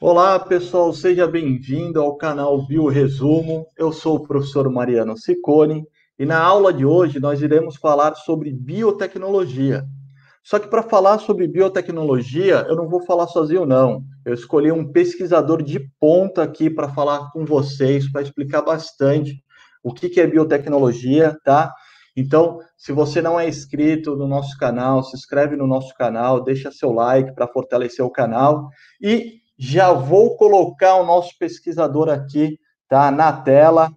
Olá, pessoal, seja bem-vindo ao canal Bio Resumo. Eu sou o professor Mariano Ciccone e na aula de hoje nós iremos falar sobre biotecnologia. Só que para falar sobre biotecnologia, eu não vou falar sozinho, não. Eu escolhi um pesquisador de ponta aqui para falar com vocês, para explicar bastante o que, que é biotecnologia, tá? Então, se você não é inscrito no nosso canal, se inscreve no nosso canal, deixa seu like para fortalecer o canal e já vou colocar o nosso pesquisador aqui, tá, na tela.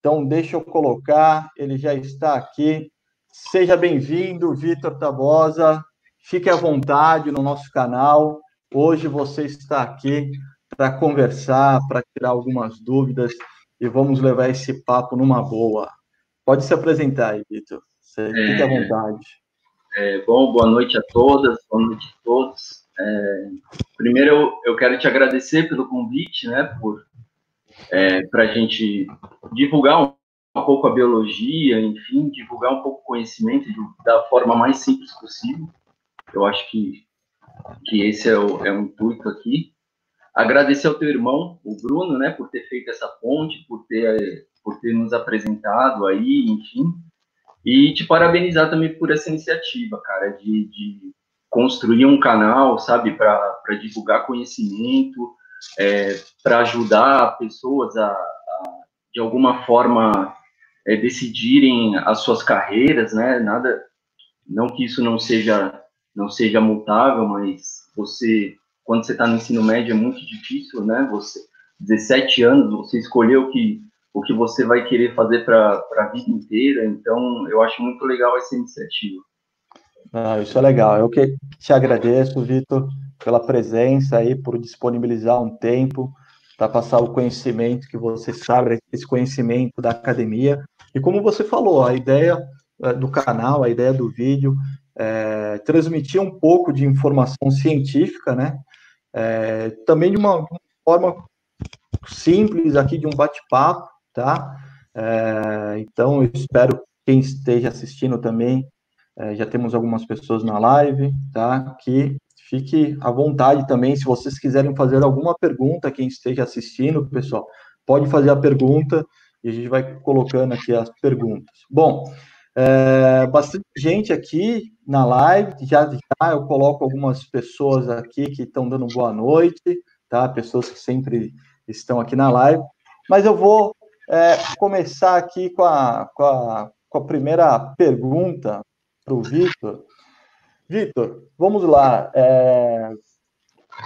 Então, deixa eu colocar, ele já está aqui. Seja bem-vindo, Vitor Tabosa. Fique à vontade no nosso canal. Hoje você está aqui para conversar, para tirar algumas dúvidas e vamos levar esse papo numa boa. Pode se apresentar aí, Vitor. Fique à é, vontade. É, bom, boa noite a todas, boa noite a todos. É, primeiro, eu, eu quero te agradecer pelo convite, né, por é, para a gente divulgar um, um, pouco a biologia, enfim, divulgar um pouco o conhecimento de, da forma mais simples possível. Eu acho que, que esse é o, é o intuito aqui. Agradecer ao teu irmão, o Bruno, né, por ter feito essa ponte, por ter, por ter nos apresentado aí, enfim. E te parabenizar também por essa iniciativa, cara, de, de construir um canal, sabe, para divulgar conhecimento, é, para ajudar pessoas a, a, de alguma forma, é, decidirem as suas carreiras, né? Nada, não que isso não seja não seja multável, mas você, quando você está no ensino médio, é muito difícil, né? Você, 17 anos, você escolheu que o que você vai querer fazer para a vida inteira. Então, eu acho muito legal essa iniciativa. Ah, isso é legal. Eu que te agradeço, Vitor, pela presença aí, por disponibilizar um tempo para passar o conhecimento que você sabe, esse conhecimento da academia. E como você falou, a ideia eh, do canal, a ideia do vídeo, é transmitir um pouco de informação científica, né? É, também de uma, uma, forma simples aqui, de um bate-papo, tá? É, então, eu espero que quem esteja assistindo também é, já temos algumas pessoas na live, tá? Que fique à vontade também, se vocês quiserem fazer alguma pergunta, quem esteja assistindo, pessoal, pode fazer a pergunta e a gente vai colocando aqui as perguntas. Bom, é, bastante gente aqui na live, já, já eu coloco algumas pessoas aqui que estão dando boa noite, tá? Pessoas que sempre estão aqui na live, mas eu vou é, começar aqui com a, com a, com a primeira pergunta, para o Vitor. Vitor, vamos lá. É...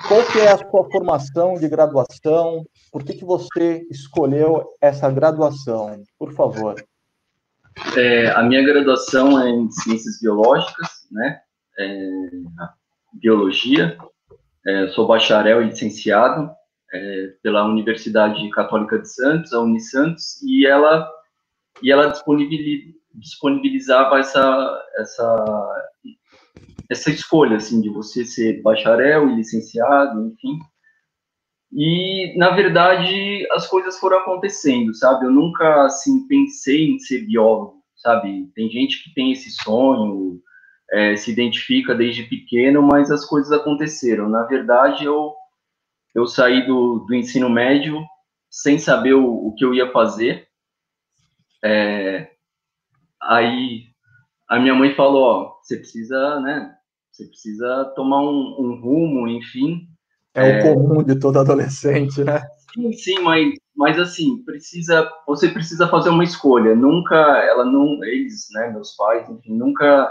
Qual que é a sua formação de graduação? Por que, que você escolheu essa graduação? Por favor. É, a minha graduação é em Ciências Biológicas, né? É, biologia. É, sou bacharel e licenciado é, pela Universidade Católica de Santos, a Unisantos, e ela, e ela disponibiliza, disponibilizava essa, essa, essa escolha, assim, de você ser bacharel e licenciado, enfim. E, na verdade, as coisas foram acontecendo, sabe? Eu nunca, assim, pensei em ser biólogo, sabe? Tem gente que tem esse sonho, é, se identifica desde pequeno, mas as coisas aconteceram. Na verdade, eu, eu saí do, do ensino médio sem saber o, o que eu ia fazer. É, Aí a minha mãe falou, ó, você precisa, né? Você precisa tomar um, um rumo, enfim. É, é, o comum de todo adolescente, né? Sim, sim, mas, mas assim, precisa, você precisa fazer uma escolha. Nunca, ela não, eles, né, meus pais, enfim, nunca,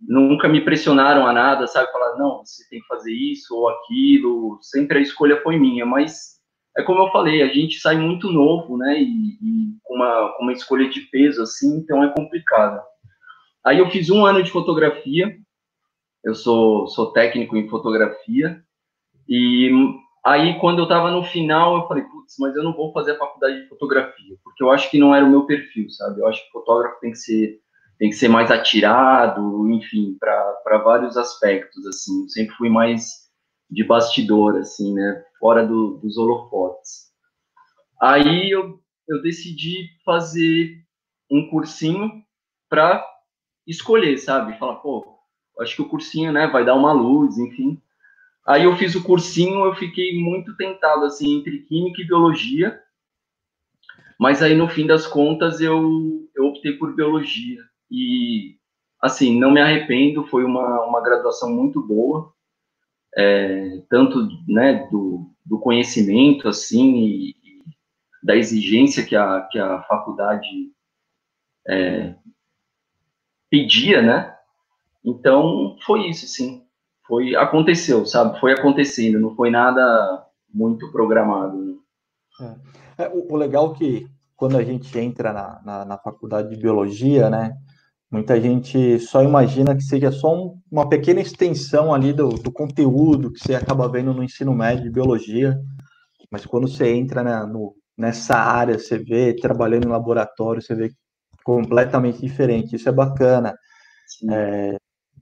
nunca me pressionaram a nada, sabe? Falar, não, você tem que fazer isso ou aquilo. Sempre a escolha foi minha, mas é como eu falei, a gente sai muito novo, né? E, e com uma, uma escolha de peso, assim, então é complicado. Aí eu fiz um ano de fotografia, eu sou, sou técnico em fotografia, e aí quando eu estava no final, eu falei, putz, mas eu não vou fazer a faculdade de fotografia, porque eu acho que não era o meu perfil, sabe? Eu acho que fotógrafo tem que ser tem que ser mais atirado, enfim, para vários aspectos, assim. Eu sempre fui mais de bastidor, assim, né? Fora do, dos holofotes. Aí eu, eu decidi fazer um cursinho para escolher, sabe? Falar, pô, acho que o cursinho, né, vai dar uma luz, enfim. Aí eu fiz o cursinho, eu fiquei muito tentado, assim, entre química e biologia, mas aí, no fim das contas, eu, eu optei por biologia. E, assim, não me arrependo, foi uma, uma graduação muito boa, é, tanto né, do, do conhecimento, assim, e, e, da exigência que a, que a faculdade é, pedia, né? Então, foi isso, sim. Foi, aconteceu, sabe? Foi acontecendo, não foi nada muito programado. Né? É. É, o, legal é que quando a gente entra na, na, na, faculdade de biologia, né? Muita gente só imagina que seja só um, uma pequena extensão ali do, do, conteúdo que você acaba vendo no ensino médio de biologia, mas quando você entra no, nessa área, você vê trabalhando em laboratório, você vê completamente diferente. Isso é bacana. É,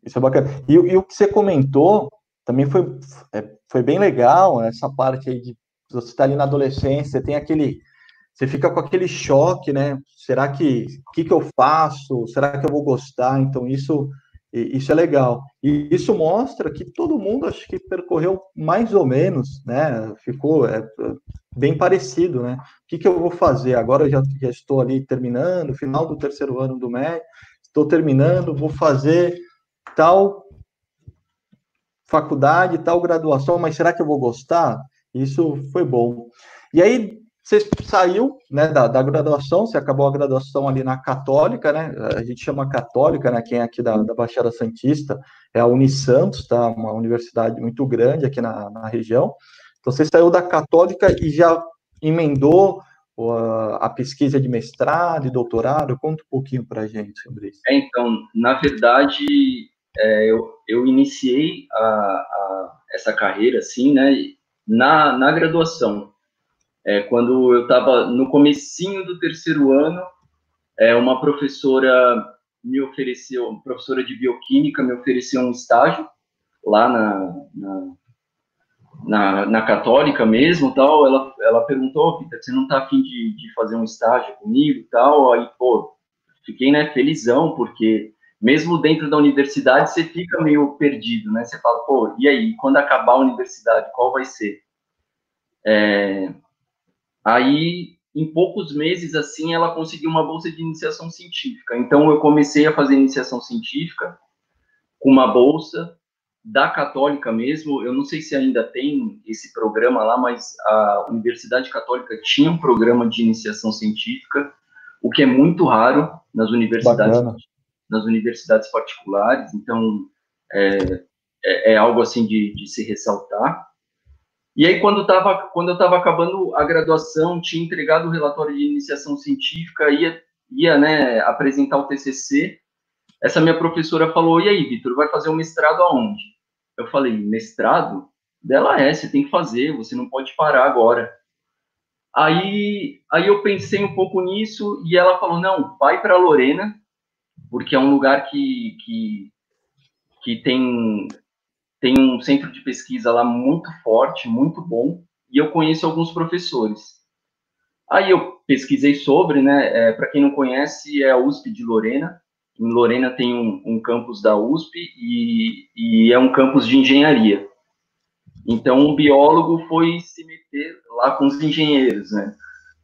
isso é bacana. E, e, o que você comentou também foi, é, foi bem legal, essa parte aí de você estar tá ali na adolescência, tem aquele. Você fica com aquele choque, né? Será que o que, que eu faço? Será que eu vou gostar? Então, isso, isso é legal. E isso mostra que todo mundo acho que percorreu mais ou menos, né? Ficou é, bem parecido, né? O que, que eu vou fazer? Agora eu já, já estou ali terminando, final do terceiro ano do MEC, estou terminando, vou fazer tal faculdade, tal graduação, mas será que eu vou gostar? Isso foi bom. E aí você saiu né, da, da, graduação, você acabou a graduação ali na Católica, né? A gente chama Católica, né? Quem é aqui da, da Baixada Santista é a Unisantos, tá? Uma universidade muito grande aqui na, na região. Então você saiu da Católica e já emendou a pesquisa de mestrado e doutorado? Conta um pouquinho para a gente sobre isso. É, então, na verdade, é, eu, eu iniciei a, a, essa carreira, assim, né, na, na graduação. É, quando eu estava no comecinho do terceiro ano, é, uma professora me ofereceu, professora de bioquímica, me ofereceu um estágio lá na, na, na, na católica mesmo, tal. Ela, ela perguntou, Peter, você não tá afim de, de fazer um estágio comigo, tal? Aí, pô, fiquei, né, felizão, porque mesmo dentro da universidade você fica meio perdido, né? Você fala, pô, e aí, quando acabar a universidade, qual vai ser? É, aí, em poucos meses, assim, ela conseguiu uma bolsa de iniciação científica. Então, eu comecei a fazer iniciação científica com uma bolsa da Católica mesmo. Eu não sei se ainda tem esse programa lá, mas a Universidade Católica tinha um programa de iniciação científica, o que é muito raro nas universidades Bacana nas universidades particulares, então é, é, é algo assim de, de, se ressaltar. E aí, quando, tava, quando eu estava acabando a graduação, tinha entregado o relatório de iniciação científica, ia, ia né, apresentar o TCC, essa minha professora falou, e aí, Vitor, vai fazer o um mestrado aonde? Eu falei, mestrado? Dela é, você tem que fazer, você não pode parar agora. Aí, aí eu pensei um pouco nisso e ela falou, não, vai para Lorena, porque é um lugar que, que, que tem, tem um centro de pesquisa lá muito forte, muito bom, e eu conheço alguns professores. Aí eu pesquisei sobre, né? É, Para quem não conhece, é a USP de Lorena. Em Lorena tem um, um campus da USP e, e, é um campus de engenharia. Então, um biólogo foi se meter lá com os engenheiros, né?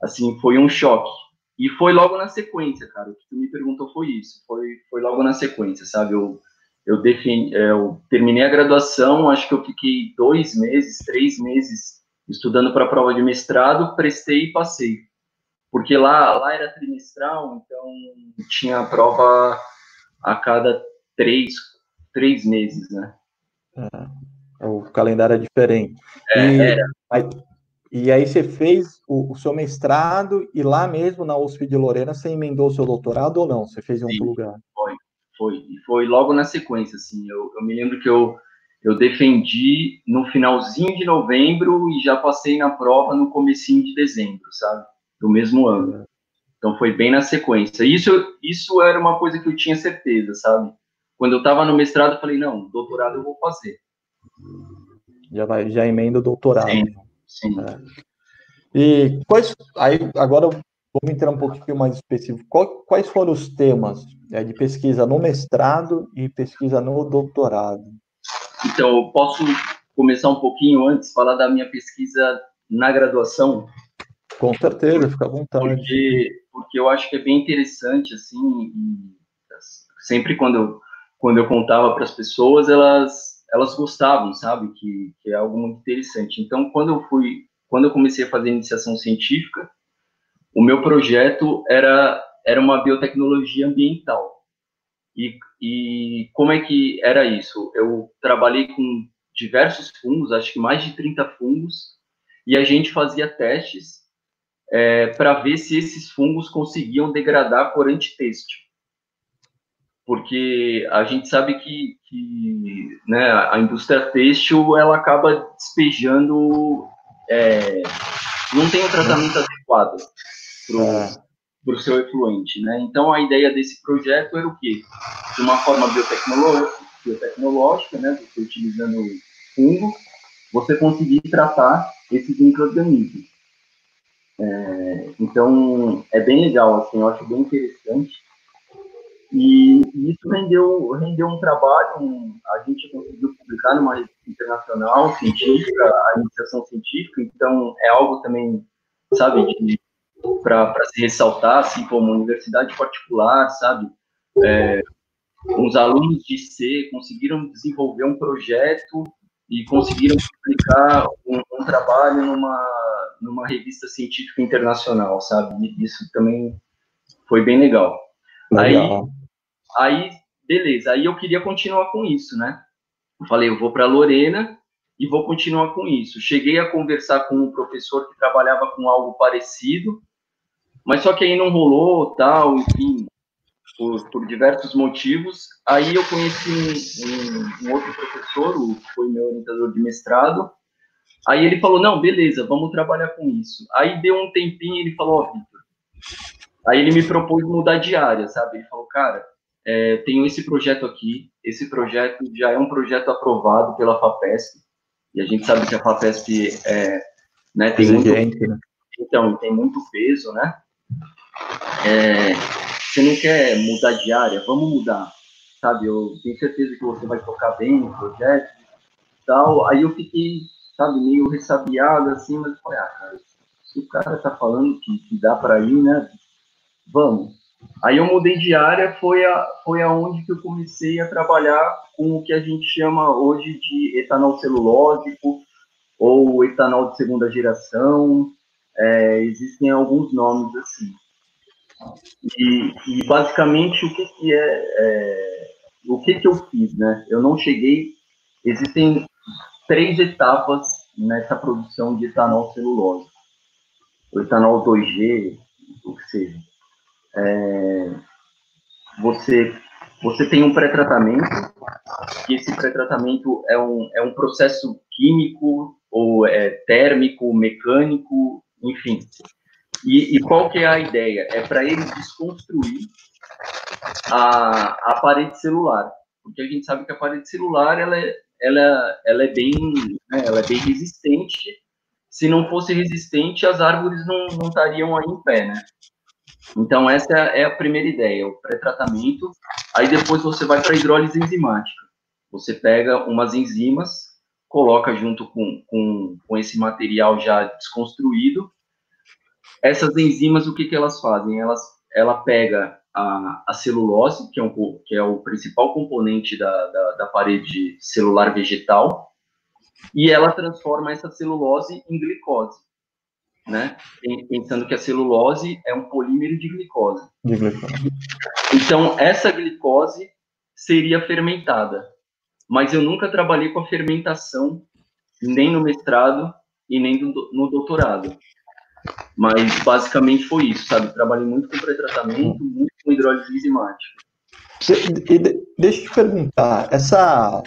Assim, foi um choque. E foi logo na sequência, cara. O que tu me perguntou foi isso. Foi, foi logo na sequência, sabe? Eu, eu, defini, é, eu terminei a graduação, acho que eu fiquei dois meses, três meses estudando para a prova de mestrado, prestei e passei. Porque lá, lá era trimestral, então tinha prova a cada três, três meses, né? É, o calendário é diferente. É, e, era. E aí você fez o, o, seu mestrado e lá mesmo na USP de Lorena você emendou o seu doutorado ou não? Você fez em outro lugar? Foi. E foi logo na sequência, assim. Eu, eu me lembro que eu, eu defendi no finalzinho de novembro e já passei na prova no comecinho de dezembro, sabe? Do mesmo ano. Então foi bem na sequência. Isso, isso era uma coisa que eu tinha certeza, sabe? Quando eu estava no mestrado, eu falei, não, doutorado eu vou fazer. Já vai, já emenda o doutorado. Sim. Sim. É. E quais, aí agora vamos entrar um pouquinho mais específico. Quais foram os temas é, de pesquisa no mestrado e pesquisa no doutorado? Então, eu posso começar um pouquinho antes, falar da minha pesquisa na graduação? Com certeza, fica à vontade. Porque, porque eu acho que é bem interessante, assim, sempre quando eu, quando eu contava para as pessoas, elas, elas gostavam, sabe, que, que é algo muito interessante. Então, quando eu fui, quando eu comecei a fazer iniciação científica, o meu projeto era, era uma biotecnologia ambiental. E, e como é que era isso? Eu trabalhei com diversos fungos, acho que mais de 30 fungos, e a gente fazia testes é, para ver se esses fungos conseguiam degradar corante têxtil. Porque a gente sabe que, que né, a indústria têxtil ela acaba despejando, é, não tem um tratamento adequado para o seu efluente. Né? Então, a ideia desse projeto era o quê? De uma forma biotecnológica, biotecnológica né, você utilizando fungo, você conseguir tratar esses micro-organismos. É, então, é bem legal, assim, eu acho bem interessante. E, e isso rendeu, rendeu um trabalho, um, a gente conseguiu publicar numa revista internacional, científica, a iniciação científica, então é algo também, sabe, para se ressaltar, assim, como universidade particular, sabe, é, os alunos de C conseguiram desenvolver um projeto e conseguiram publicar um, um, trabalho numa, numa revista científica internacional, sabe? Isso também foi bem legal. legal. Aí, aí, beleza, aí eu queria continuar com isso, né? Eu falei, eu vou para Lorena e vou continuar com isso. Cheguei a conversar com um professor que trabalhava com algo parecido, mas só que aí não rolou, tal, enfim, por, por diversos motivos. Aí eu conheci um, um, um outro professor, o, que foi meu orientador de mestrado. Aí ele falou: Não, beleza, vamos trabalhar com isso. Aí deu um tempinho e ele falou: Ó, oh, Vitor. Aí ele me propôs mudar de área, sabe? Ele falou: Cara, é, tenho esse projeto aqui. Esse projeto já é um projeto aprovado pela FAPESP. E a gente sabe que a FAPESP é, né, tem muito, né? então, tem muito peso, né? É, você não quer mudar de área, vamos mudar, sabe? Eu tenho certeza que você vai tocar bem no projeto tal. Aí eu fiquei, sabe, meio ressabiado assim, mas falei, ah, cara, se o cara tá falando que, que dá para ir, né? Vamos. Aí eu mudei de área, foi, a, foi aonde que eu comecei a trabalhar com o que a gente chama hoje de etanol celulósico ou etanol de segunda geração. É, existem alguns nomes assim. E, e basicamente o que, que é, é, o que, que eu fiz, né? Eu não cheguei. Existem três etapas nessa produção de etanol celulose. O etanol 2G, o que seja. É, você, você tem um pré-tratamento, que esse pré-tratamento é um, é um processo químico, ou é térmico, mecânico, enfim, e, e qual que é a ideia? É para ele desconstruir a, a parede celular, porque a gente sabe que a parede celular ela é, ela, ela é bem né, ela é bem resistente. Se não fosse resistente, as árvores não, não estariam aí em pé, né? Então essa é a primeira ideia, o pré-tratamento. Aí depois você vai para a hidrólise enzimática. Você pega umas enzimas, coloca junto com, com, com esse material já desconstruído essas enzimas, o que, que elas fazem? Elas, ela pega a, a celulose, que é, um, que é o principal componente da, da, da parede celular vegetal, e ela transforma essa celulose em glicose, né? Pensando que a celulose é um polímero de glicose. De glicose. Então, essa glicose seria fermentada, mas eu nunca trabalhei com a fermentação, nem no mestrado e nem no doutorado. Mas basicamente foi isso, sabe? Trabalhei muito com pré-tratamento, muito com hidrólise enzimática. Deixa eu te perguntar, essa,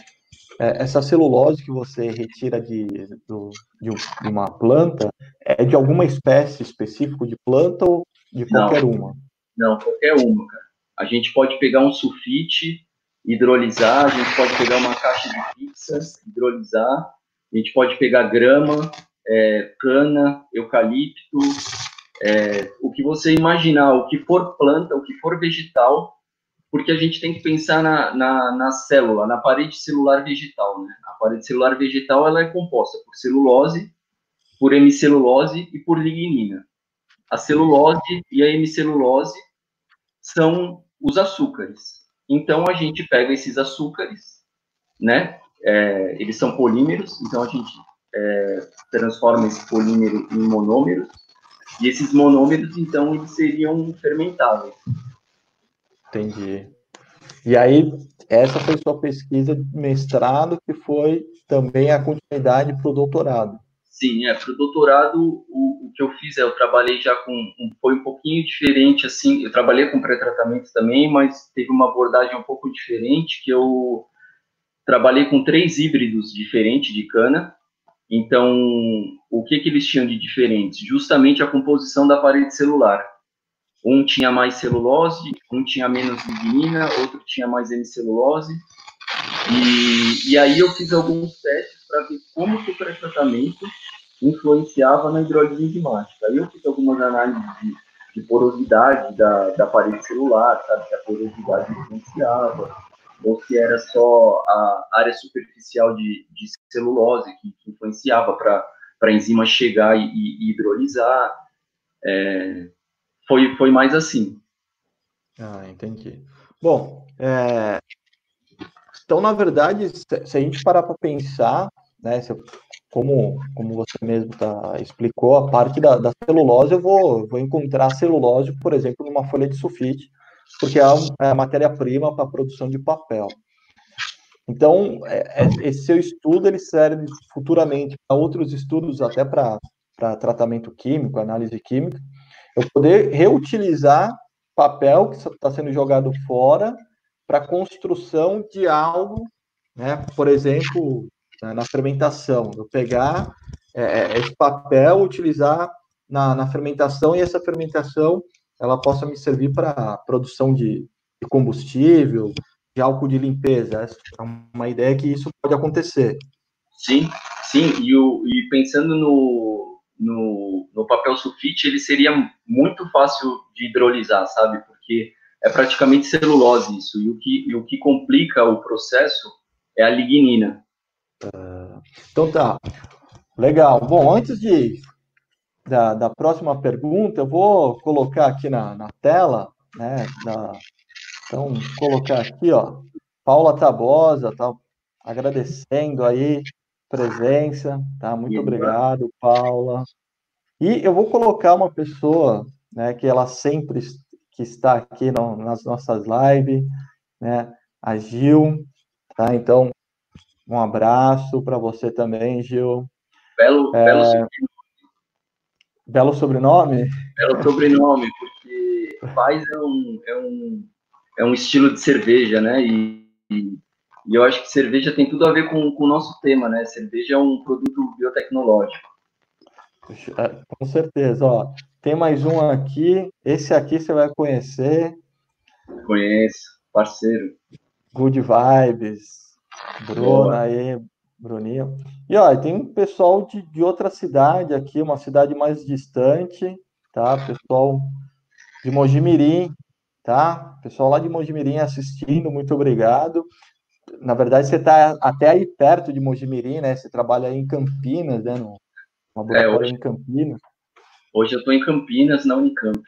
é, essa celulose que você retira de, do, de uma planta é de alguma espécie específica de planta ou de qualquer não, uma? Não, qualquer uma, cara. A gente pode pegar um sulfite, hidrolisar, a gente pode pegar uma caixa de pizza, hidrolisar, a gente pode pegar grama, é, cana, eucalipto, é, o que você imaginar, o que for planta, o que for vegetal, porque a gente tem que pensar na, na, na célula, na parede celular vegetal, né? A parede celular vegetal ela é composta por celulose, por hemicelulose e por lignina. A celulose e a hemicelulose são os açúcares. Então a gente pega esses açúcares, né? É, eles são polímeros, então a gente é, transforma esse polímero em monômeros e esses monômeros, então, eles seriam fermentáveis. Entendi. E aí, essa foi sua pesquisa de mestrado, que foi também a continuidade para o doutorado. Sim, é, para o doutorado, o, o, que eu fiz é, eu trabalhei já com, um, foi um pouquinho diferente, assim, eu trabalhei com pré-tratamento também, mas teve uma abordagem um pouco diferente, que eu trabalhei com três híbridos diferentes de cana, então, o que, que eles tinham de diferente? Justamente a composição da parede celular. Um tinha mais celulose, um tinha menos lignina, outro tinha mais hemicelulose. E, e aí eu fiz alguns testes para ver como que o pré-tratamento influenciava na hidrólise enzimática. Aí eu fiz algumas análises de, de porosidade da, da parede celular, sabe, que a porosidade influenciava, ou se era só a área superficial de, de celulose que, influenciava para a enzima chegar e, e hidrolisar. É, foi, foi mais assim. Ah, entendi. Bom, é, então, na verdade, se a gente parar para pensar, né, se, como, como você mesmo tá, explicou, a parte da, da celulose, eu vou, vou encontrar celulose, por exemplo, numa folha de sulfite, porque é a, é matéria-prima para a produção de papel. Então, é, é, esse seu estudo ele serve futuramente para outros estudos, até para tratamento químico, análise química, eu poder reutilizar papel que está sendo jogado fora para construção de algo, né? Por exemplo, na fermentação, eu pegar é, esse papel, utilizar na, na fermentação e essa fermentação ela possa me servir para produção de, de, combustível, de álcool de limpeza. Essa é uma ideia que isso pode acontecer. Sim, sim. E, o, e pensando no, no, no papel sulfite, ele seria muito fácil de hidrolisar, sabe? Porque é praticamente celulose isso. E o que, e o que complica o processo é a lignina. Uh, então tá. Legal. Bom, antes de da, da próxima pergunta, eu vou colocar aqui na, na tela, né? Da, então, colocar aqui, ó, Paula Tabosa, tá agradecendo aí presença, tá? Muito obrigado, Paula. E eu vou colocar uma pessoa, né, que ela sempre que está aqui no, nas nossas lives, né, a Gil, tá? Então, um abraço para você também, Gil. Belo, é, belo Belo sobrenome? Belo sobrenome, porque paz é um, é um, é um estilo de cerveja, né? E, e, e eu acho que cerveja tem tudo a ver com, com o nosso tema, né? Cerveja é um produto biotecnológico. É, com certeza, ó. Tem mais um aqui. Esse aqui você vai conhecer. Conheço, parceiro. Good Vibes. Bruna aí, Bruninho. E ó, tem um pessoal de, de outra cidade aqui, uma cidade mais distante, tá? Pessoal de Mojimirim, tá? Pessoal lá de Mojimirim assistindo, muito obrigado. Na verdade, você está até aí perto de Mojimirim, né? Você trabalha aí em Campinas, né? No laboratório é, hoje, em Campinas. Hoje eu estou em Campinas, na Unicamp.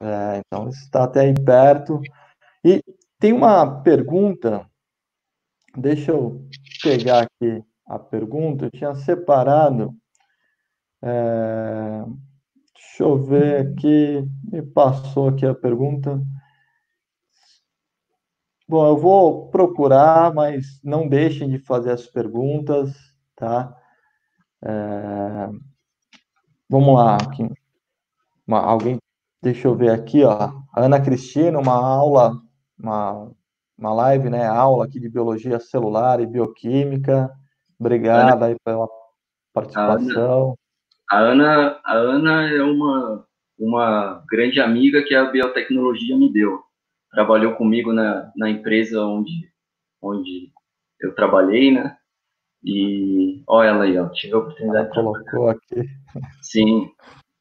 É, então você está até aí perto. E tem uma pergunta, deixa eu pegar aqui a pergunta, eu tinha separado. É, deixa eu ver aqui, me passou aqui a pergunta. Bom, eu vou procurar, mas não deixem de fazer as perguntas, tá? É, vamos lá, aqui. Uma, alguém, deixa eu ver aqui, ó. Ana Cristina, uma aula, uma, uma live, né? Aula aqui de biologia celular e bioquímica. Obrigado aí pela participação. A Ana, a Ana é uma, uma grande amiga que a biotecnologia me deu. Trabalhou comigo na, na empresa onde, onde eu trabalhei, né? E olha ela aí, ó, tive a oportunidade. Ela colocou aqui. Sim.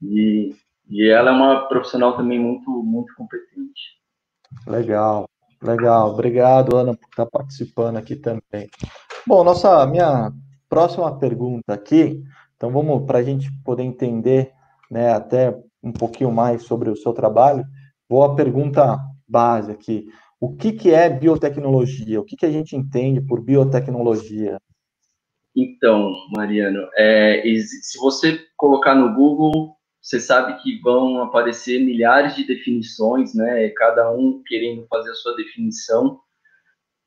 E, e ela é uma profissional também muito, muito competente. Legal, legal. Obrigado, Ana, por estar participando aqui também. Bom, nossa minha próxima pergunta aqui, então vamos para a gente poder entender, né, até um pouquinho mais sobre o seu trabalho. Vou à pergunta base aqui. O que, que é biotecnologia? O que, que a gente entende por biotecnologia? Então, Mariano, é, se você colocar no Google, você sabe que vão aparecer milhares de definições, né? Cada um querendo fazer a sua definição.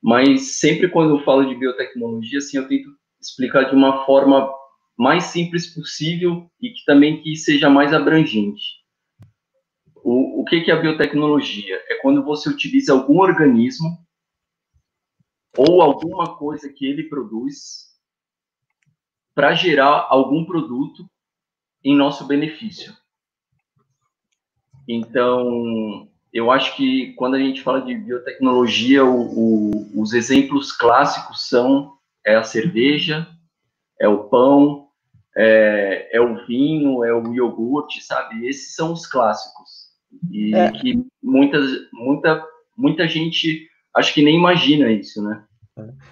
Mas sempre quando eu falo de biotecnologia, assim, eu tento explicar de uma forma mais simples possível e que também que seja mais abrangente. O, o que, que é a biotecnologia? É quando você utiliza algum organismo ou alguma coisa que ele produz para gerar algum produto em nosso benefício. Então, eu acho que quando a gente fala de biotecnologia, o, o, os exemplos clássicos são é a cerveja, é o pão, é, é, o vinho, é o iogurte, sabe? Esses são os clássicos. E é. que muitas, muita, muita gente acho que nem imagina isso, né?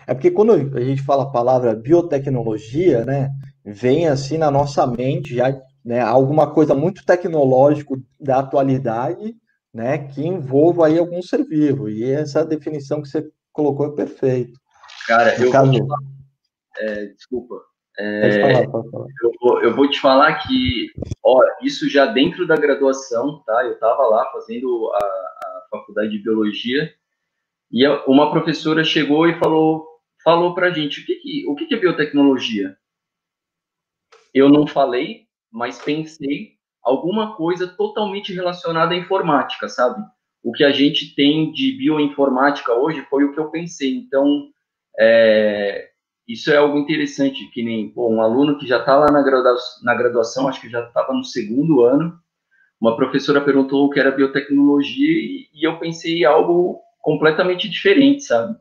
É porque quando a gente fala a palavra biotecnologia, né, vem assim na nossa mente já né, alguma coisa muito tecnológico da atualidade, né, que envolva aí algum ser vivo. E essa definição que você colocou é perfeito. Cara, no eu caso... vou te falar, é, desculpa. É, falar, pode falar. Eu, vou, eu vou te falar que, ó, isso já dentro da graduação, tá? Eu estava lá fazendo a, a faculdade de biologia e uma professora chegou e falou, falou para a gente o que, que o que, que é biotecnologia. Eu não falei, mas pensei alguma coisa totalmente relacionada à informática, sabe? O que a gente tem de bioinformática hoje foi o que eu pensei. Então, é, isso é algo interessante, que nem pô, um aluno que já está lá na graduação, na graduação, acho que já estava no segundo ano, uma professora perguntou o que era biotecnologia e, e eu pensei algo completamente diferente, sabe?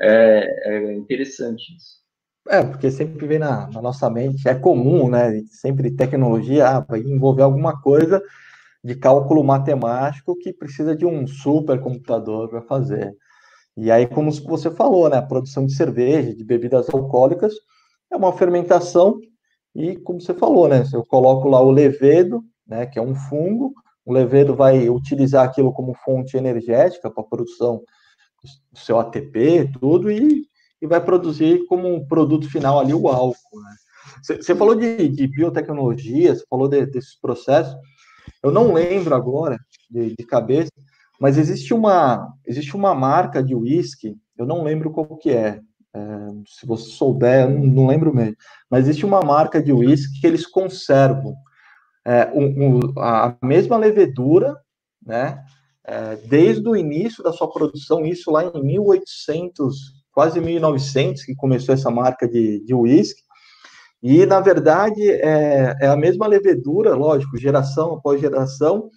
É, é interessante isso. É, porque sempre vem na, na, nossa mente, é comum, né? Sempre tecnologia ah, vai envolver alguma coisa de cálculo matemático que precisa de um supercomputador para fazer. E aí, como você falou, né? A produção de cerveja, de bebidas alcoólicas, é uma fermentação, e como você falou, né? Eu coloco lá o levedo, né? Que é um fungo, o levedo vai utilizar aquilo como fonte energética para a produção do seu ATP, tudo, e, e vai produzir como um produto final ali o álcool. Né? Você falou de, de, biotecnologia, você falou de, desses processos. Eu não lembro agora de, de, cabeça, mas existe uma existe uma marca de uísque, eu não lembro qual que é. é se você souber, não, não lembro mesmo. Mas existe uma marca de uísque que eles conservam é, um, um, a mesma levedura, né? É, desde o início da sua produção, isso lá em 1800, quase 1900, que começou essa marca de uísque, e, na verdade, é, é, a mesma levedura, lógico, geração após geração,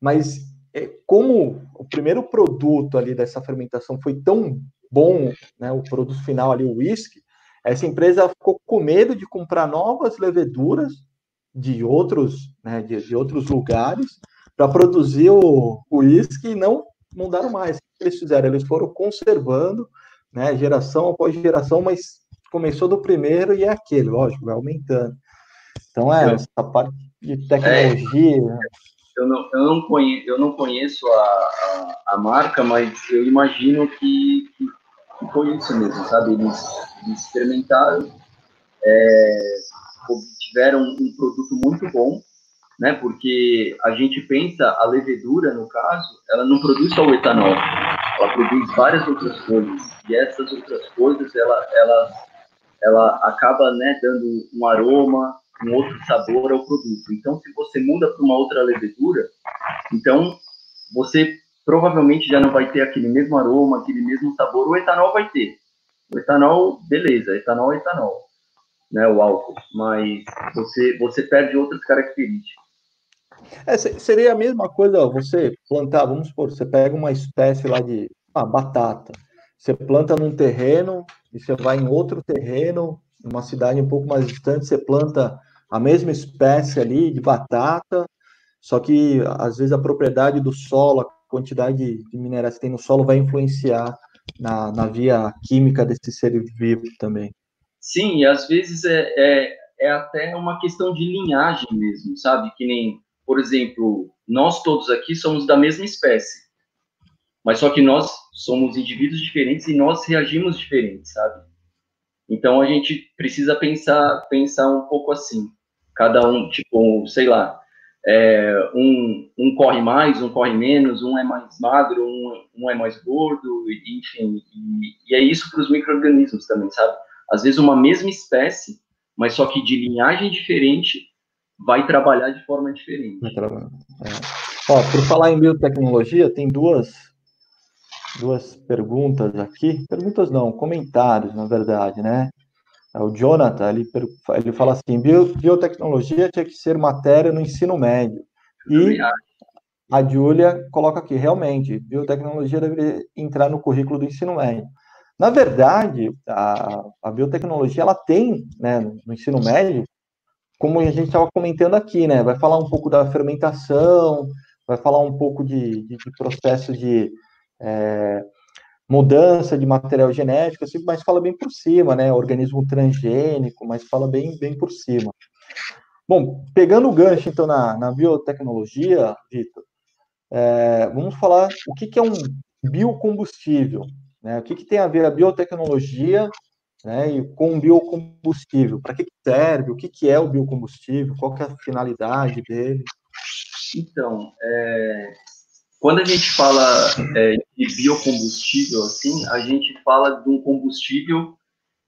mas é, como o primeiro produto ali dessa fermentação foi tão bom, né, o produto final ali, o uísque, essa empresa ficou com medo de comprar novas leveduras de outros, né, de, de outros lugares para produzir o uísque e não mudaram mais. O que eles fizeram? Eles foram conservando, né, geração após geração, mas começou do primeiro e é aquele, lógico, vai aumentando. Então é, essa parte de tecnologia. É, eu, não, eu, não conheço, eu não conheço a, a, a marca, mas eu imagino que, que, foi isso mesmo, sabe? Eles, eles experimentaram. É, tiveram um produto muito bom, né? Porque a gente pensa a levedura, no caso, ela não produz só o etanol, ela produz várias outras coisas e essas outras coisas ela ela ela acaba né dando um aroma, um outro sabor ao produto. Então, se você muda para uma outra levedura, então você provavelmente já não vai ter aquele mesmo aroma, aquele mesmo sabor. O etanol vai ter. O etanol, beleza, etanol é etanol né, o álcool, mas você, você perde outras características. É, seria a mesma coisa você plantar, vamos supor, você pega uma espécie lá de ah, batata, você planta num terreno e você vai em outro terreno, numa cidade um pouco mais distante, você planta a mesma espécie ali de batata, só que às vezes a propriedade do solo, a quantidade de minerais que tem no solo vai influenciar na, na via química desse ser vivo também. Sim, e às vezes é, é, é até uma questão de linhagem mesmo, sabe? Que nem, por exemplo, nós todos aqui somos da mesma espécie, mas só que nós somos indivíduos diferentes e nós reagimos diferentes, sabe? Então a gente precisa pensar pensar um pouco assim, cada um tipo, sei lá, é, um, um corre mais, um corre menos, um é mais magro, um, um é mais gordo, enfim, e, e é isso para os micro-organismos também, sabe? Às vezes uma mesma espécie, mas só que de linhagem diferente, vai trabalhar de forma diferente. É. Ó, por falar em biotecnologia, tem duas, duas perguntas aqui. Perguntas não, comentários, na verdade, né? É, o Jonathan, ele, ele fala assim, Bio, biotecnologia tinha que ser matéria no ensino médio. E a Júlia coloca aqui, realmente, biotecnologia deveria entrar no currículo do ensino médio. Na verdade, a, a biotecnologia, ela tem, né, no ensino médio, como a gente estava comentando aqui, né, vai falar um pouco da fermentação, vai falar um pouco de, de, de processo de é, mudança de material genético, assim, mas fala bem por cima, né, organismo transgênico, mas fala bem, bem por cima. Bom, pegando o gancho, então, na, na biotecnologia, Vitor, é, vamos falar o que, que é um biocombustível. Né? O que, que tem a ver a biotecnologia né, e com biocombustível? Para que, que serve? O que, que é o biocombustível? Qual que é a finalidade dele? Então, é, quando a gente fala é, de biocombustível, assim, a gente fala de um combustível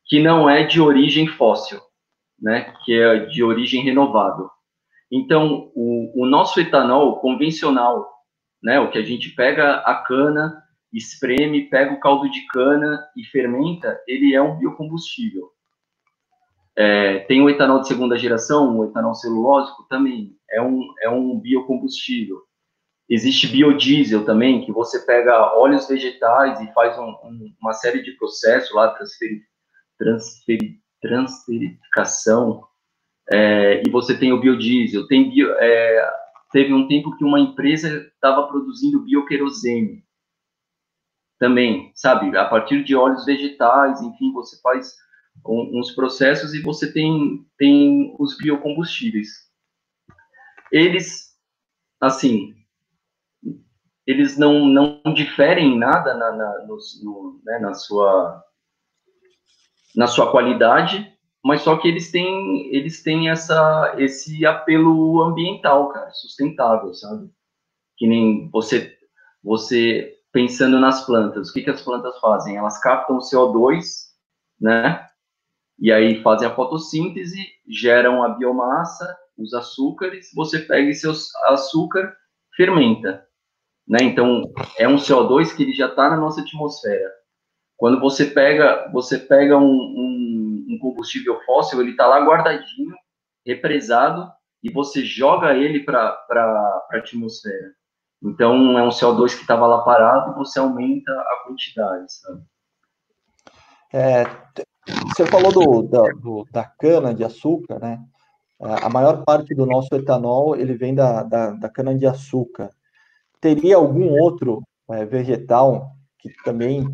que não é de origem fóssil, né, que é de origem renovável. Então, o, o nosso etanol convencional, né, o que a gente pega a cana, espreme, pega o caldo de cana e fermenta, ele é um biocombustível. É, tem o etanol de segunda geração, o etanol celulósico também é um, é um biocombustível. Existe biodiesel também, que você pega óleos vegetais e faz um, um, uma série de processos lá, transfer, transfer, transferificação, é, e você tem o biodiesel. Tem bio, é, teve um tempo que uma empresa estava produzindo bioquerosene, também, sabe? A partir de óleos vegetais, enfim, você faz um, uns processos e você tem, tem os biocombustíveis. Eles, assim, eles não, não diferem nada na, na, no, no, né, na, sua, na sua qualidade, mas só que eles têm, eles têm essa, esse apelo ambiental, cara, sustentável, sabe? Que nem você, você pensando nas plantas. O que, que as plantas fazem? Elas captam o CO2, né? E aí fazem a fotossíntese, geram a biomassa, os açúcares, você pega esse açúcar, fermenta. Né? Então, é um CO2 que ele já está na nossa atmosfera. Quando você pega, você pega um, um, um combustível fóssil, ele está lá guardadinho, represado, e você joga ele para a atmosfera. Então, é um CO2 que estava lá parado você aumenta a quantidade, sabe? É, você falou do, da, do, da cana de açúcar, né? É, a maior parte do nosso etanol ele vem da, da, da cana de açúcar. Teria algum outro é, vegetal que também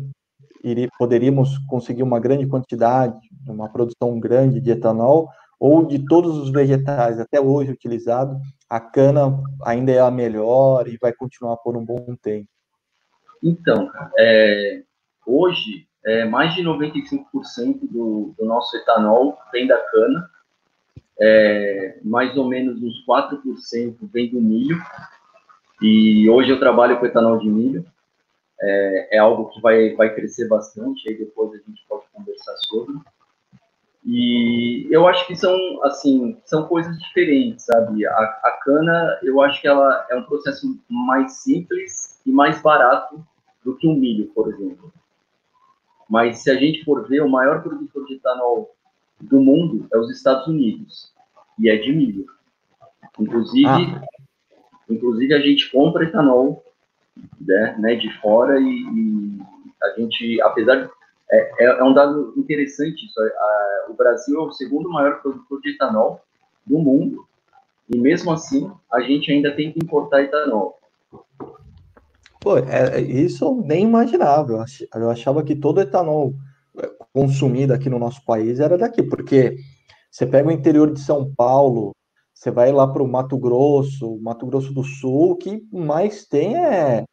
iria, poderíamos conseguir uma grande quantidade, uma produção grande de etanol, ou de todos os vegetais até hoje utilizados, a cana ainda é a melhor e vai continuar por um bom tempo? Então, é, hoje, é, mais de 95% do, do nosso etanol vem da cana, é, mais ou menos uns 4% vem do milho, e hoje eu trabalho com etanol de milho, é, é, algo que vai, vai crescer bastante, aí depois a gente pode conversar sobre. E eu acho que são, assim, são coisas diferentes, sabe? A, a cana, eu acho que ela é um processo mais simples e mais barato do que o um milho, por exemplo. Mas se a gente for ver, o maior produtor de etanol do mundo é os Estados Unidos, e é de milho. Inclusive, ah. inclusive a gente compra etanol né, né de fora e, e a gente, apesar de é, é, é um dado interessante isso. A, o Brasil é o segundo maior produtor de etanol do mundo e mesmo assim a gente ainda tem que importar etanol. Pô, é, é isso eu nem imaginava. Eu achava que todo etanol é, consumido aqui no nosso país era daqui, porque você pega o interior de São Paulo, você vai lá para o Mato Grosso, Mato Grosso do Sul, o que mais tem é,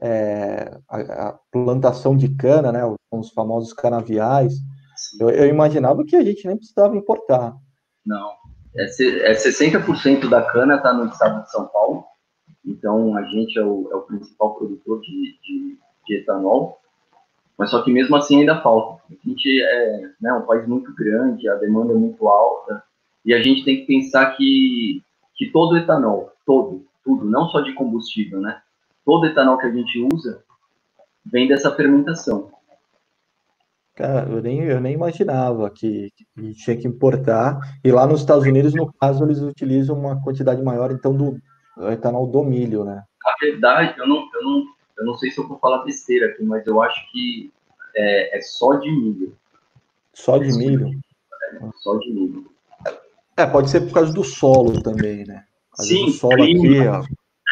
é a, a, plantação de cana, né? Os famosos canaviais. Eu, eu, imaginava que a gente nem precisava importar. Não. É, é 60% da cana está no estado de São Paulo então, a gente é o, é o principal produtor de, de, de, etanol, mas só que mesmo assim ainda falta. A gente é né, um país muito grande, a demanda é muito alta, e a gente tem que pensar que, que todo etanol, todo, tudo, não só de combustível, né? Todo etanol que a gente usa vem dessa fermentação. Cara, eu nem, eu nem imaginava que, que, tinha que importar. E lá nos Estados Unidos, no caso, eles utilizam uma quantidade maior, então, do, etanol do milho, né? Na verdade, eu não, eu não, eu não sei se eu vou falar besteira aqui, mas eu acho que é, é só de milho. Só de milho? É, só de milho. É, pode ser por causa do solo também, né? Sim, o solo clima. aqui,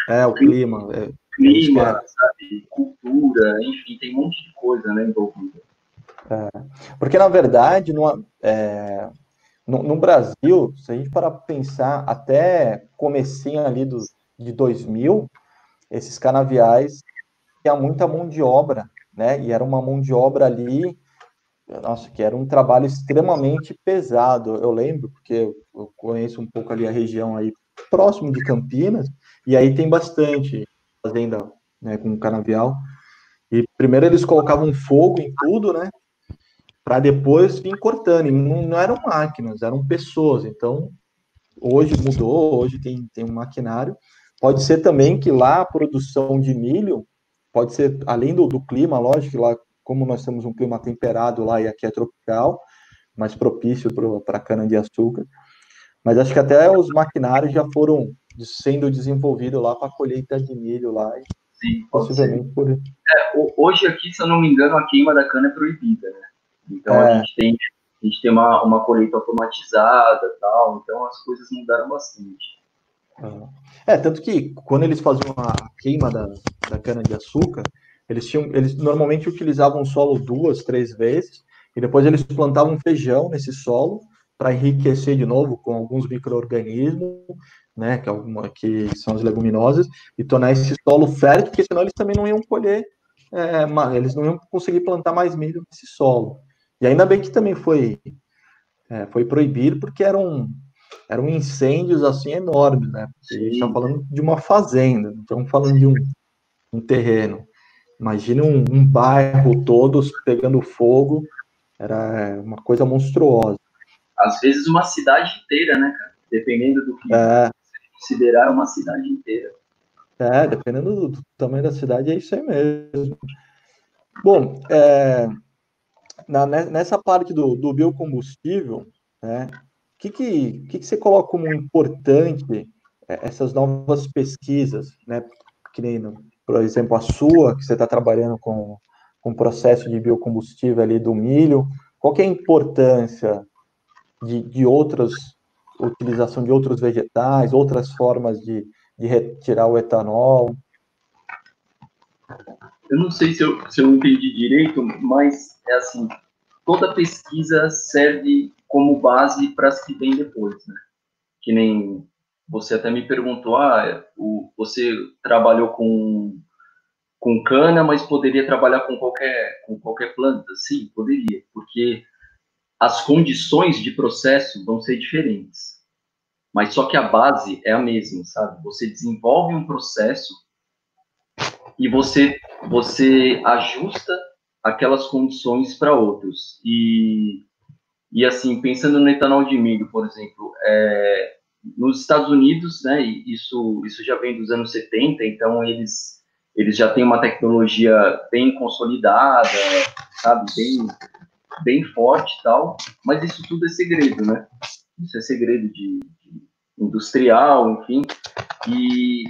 ó. É, o clima. É, clima, sabe? Cultura, enfim, tem um monte de coisa, né, envolvida. É, porque, na verdade, no, é, no, no, Brasil, se a gente parar para pensar, até comecinho ali do, de 2000, esses canaviais tinha muita mão de obra, né? E era uma mão de obra ali, nossa, que era um trabalho extremamente pesado. Eu lembro, porque eu conheço um pouco ali a região aí próximo de Campinas, e aí tem bastante fazenda né, com canavial. E primeiro eles colocavam fogo em tudo, né? Para depois vir cortando. E não, não eram máquinas, eram pessoas. Então, hoje mudou, hoje tem, tem um maquinário. Pode ser também que lá a produção de milho, pode ser, além do, do clima, lógico, lá, como nós temos um clima temperado lá e aqui é tropical, mais propício para cana-de-açúcar, mas acho que até os maquinários já foram sendo desenvolvidos lá para a colheita de milho lá. Sim, possivelmente por é, Hoje aqui, se eu não me engano, a queima da cana é proibida, né? Então é. a gente tem a gente tem uma, uma colheita automatizada tal, então as coisas mudaram bastante. É, tanto que quando eles faziam a queima da, da cana-de-açúcar, eles, tinham, eles normalmente utilizavam o solo duas, três vezes, e depois eles plantavam feijão nesse solo para enriquecer de novo com alguns micro-organismos, né, que, é alguma, que são as leguminosas, e tornar esse solo fértil, porque senão eles também não iam colher, é, eles não iam conseguir plantar mais milho nesse solo. E ainda bem que também foi, é, foi proibido, porque eram, eram incêndios assim enormes, né? Porque a gente está falando de uma fazenda, não estamos falando de um, um terreno. Imagina um, um, bairro todos pegando fogo, era uma coisa monstruosa. Às vezes uma cidade inteira, né, cara? Dependendo do que é. Considerar uma cidade inteira. É, dependendo do, tamanho da cidade, é isso aí mesmo. Bom, é, na, nessa parte do, do biocombustível, né, o que, que, que, que você coloca como importante é, essas novas pesquisas, né, que nem, por exemplo, a sua, que você está trabalhando com, com o processo de biocombustível ali do milho, qual que é a importância de, de outras, utilização de outros vegetais, outras formas de, de retirar o etanol? Eu não sei se eu, se eu entendi direito, mas é assim, toda pesquisa serve como base para as que vêm depois, né? Que nem você até me perguntou, ah, o, você trabalhou com, com cana, mas poderia trabalhar com qualquer, com qualquer planta? Sim, poderia, porque as condições de processo vão ser diferentes. Mas só que a base é a mesma, sabe? Você desenvolve um processo e você, você ajusta aquelas condições para outros. E, e assim, pensando no etanol de milho, por exemplo, é, nos Estados Unidos, né, isso, isso já vem dos anos 70, então eles, eles já têm uma tecnologia bem consolidada, sabe, bem, bem forte e tal, mas isso tudo é segredo, né? Isso é segredo de, de industrial, enfim. E,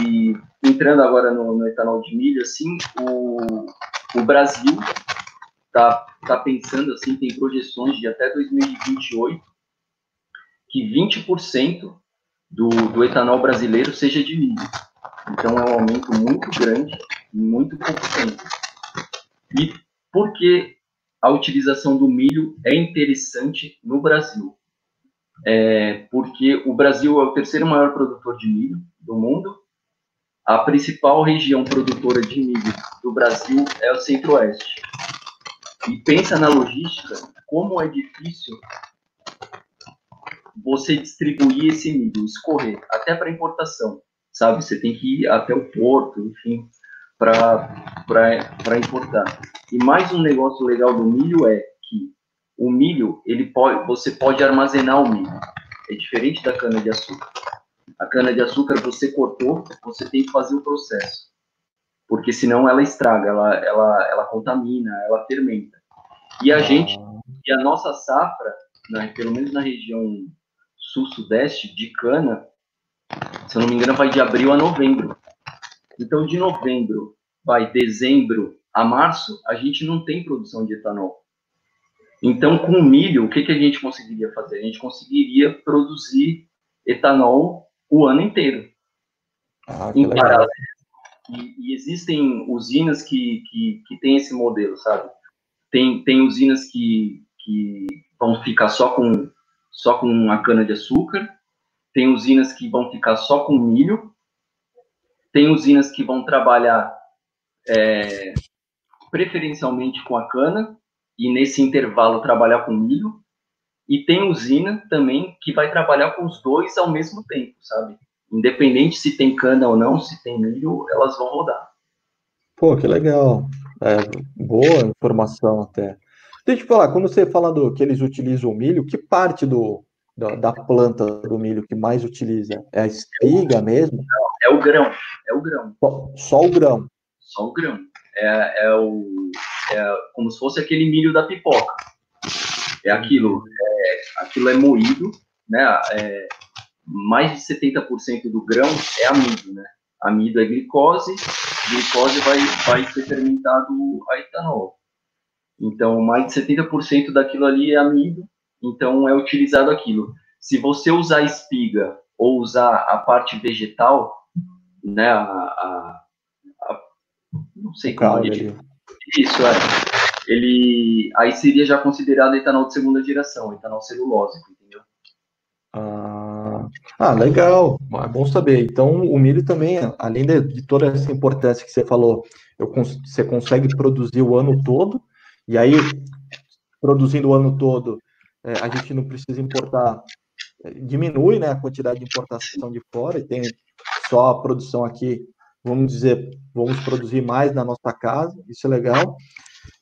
e entrando agora no, no, etanol de milho, assim, o, o Brasil está tá pensando, assim, tem projeções de até 2028 que 20% do, do etanol brasileiro seja de milho. Então é um aumento muito grande muito pouco tempo. E por que a utilização do milho é interessante no Brasil? É porque o Brasil é o terceiro maior produtor de milho do mundo. A principal região produtora de milho do Brasil é o Centro-Oeste. E pensa na logística, como é difícil você distribuir esse milho, escorrer, até para importação, sabe? Você tem que ir até o porto, enfim, para importar. E mais um negócio legal do milho é que o milho, ele pode, você pode armazenar o milho. É diferente da cana de açúcar. A cana de açúcar você cortou, você tem que fazer o processo, porque senão ela estraga, ela, ela, ela contamina, ela fermenta. E a gente, e a nossa safra, né, pelo menos na região sul-sudeste de cana, se eu não me engano, vai de abril a novembro. Então, de novembro, vai dezembro a março, a gente não tem produção de etanol. Então, com o milho, o que, que a gente conseguiria fazer? A gente conseguiria produzir etanol o ano inteiro. Ah, em paralelo. E, e, existem usinas que, que, que têm esse modelo, sabe? Tem, tem usinas que, que vão ficar só com só com a cana de açúcar, tem usinas que vão ficar só com milho, tem usinas que vão trabalhar é, preferencialmente com a cana e nesse intervalo trabalhar com milho, e tem usina também que vai trabalhar com os dois ao mesmo tempo, sabe? Independente se tem cana ou não, se tem milho, elas vão rodar. Pô, que legal. É, boa informação até. Deixa eu falar, quando você fala do, que eles utilizam o milho, que parte do, da, da, planta do milho que mais utiliza? É a espiga mesmo? Não, é o grão, é o grão. Só, só o grão? Só o grão. É, é, o, é como se fosse aquele milho da pipoca. É aquilo, é, aquilo é moído, né? É, mais de 70% do grão é amido, né? Amido é glicose, glicose vai, vai ser fermentado a etanol. Então, mais de 70% daquilo ali é amido, então é utilizado aquilo. Se você usar espiga ou usar a parte vegetal, né, a, a, a não sei como ele, isso é, ele aí seria já considerado etanol de segunda geração, etanol celulósico, entendeu? Ah, ah, legal, é bom saber. Então, o milho também, além de, toda essa importância que você falou, eu, você consegue produzir o ano todo e aí, produzindo o ano todo, é, a gente não precisa importar, é, diminui né, a quantidade de importação de fora, e tem só a produção aqui, vamos dizer, vamos produzir mais na nossa casa, isso é legal.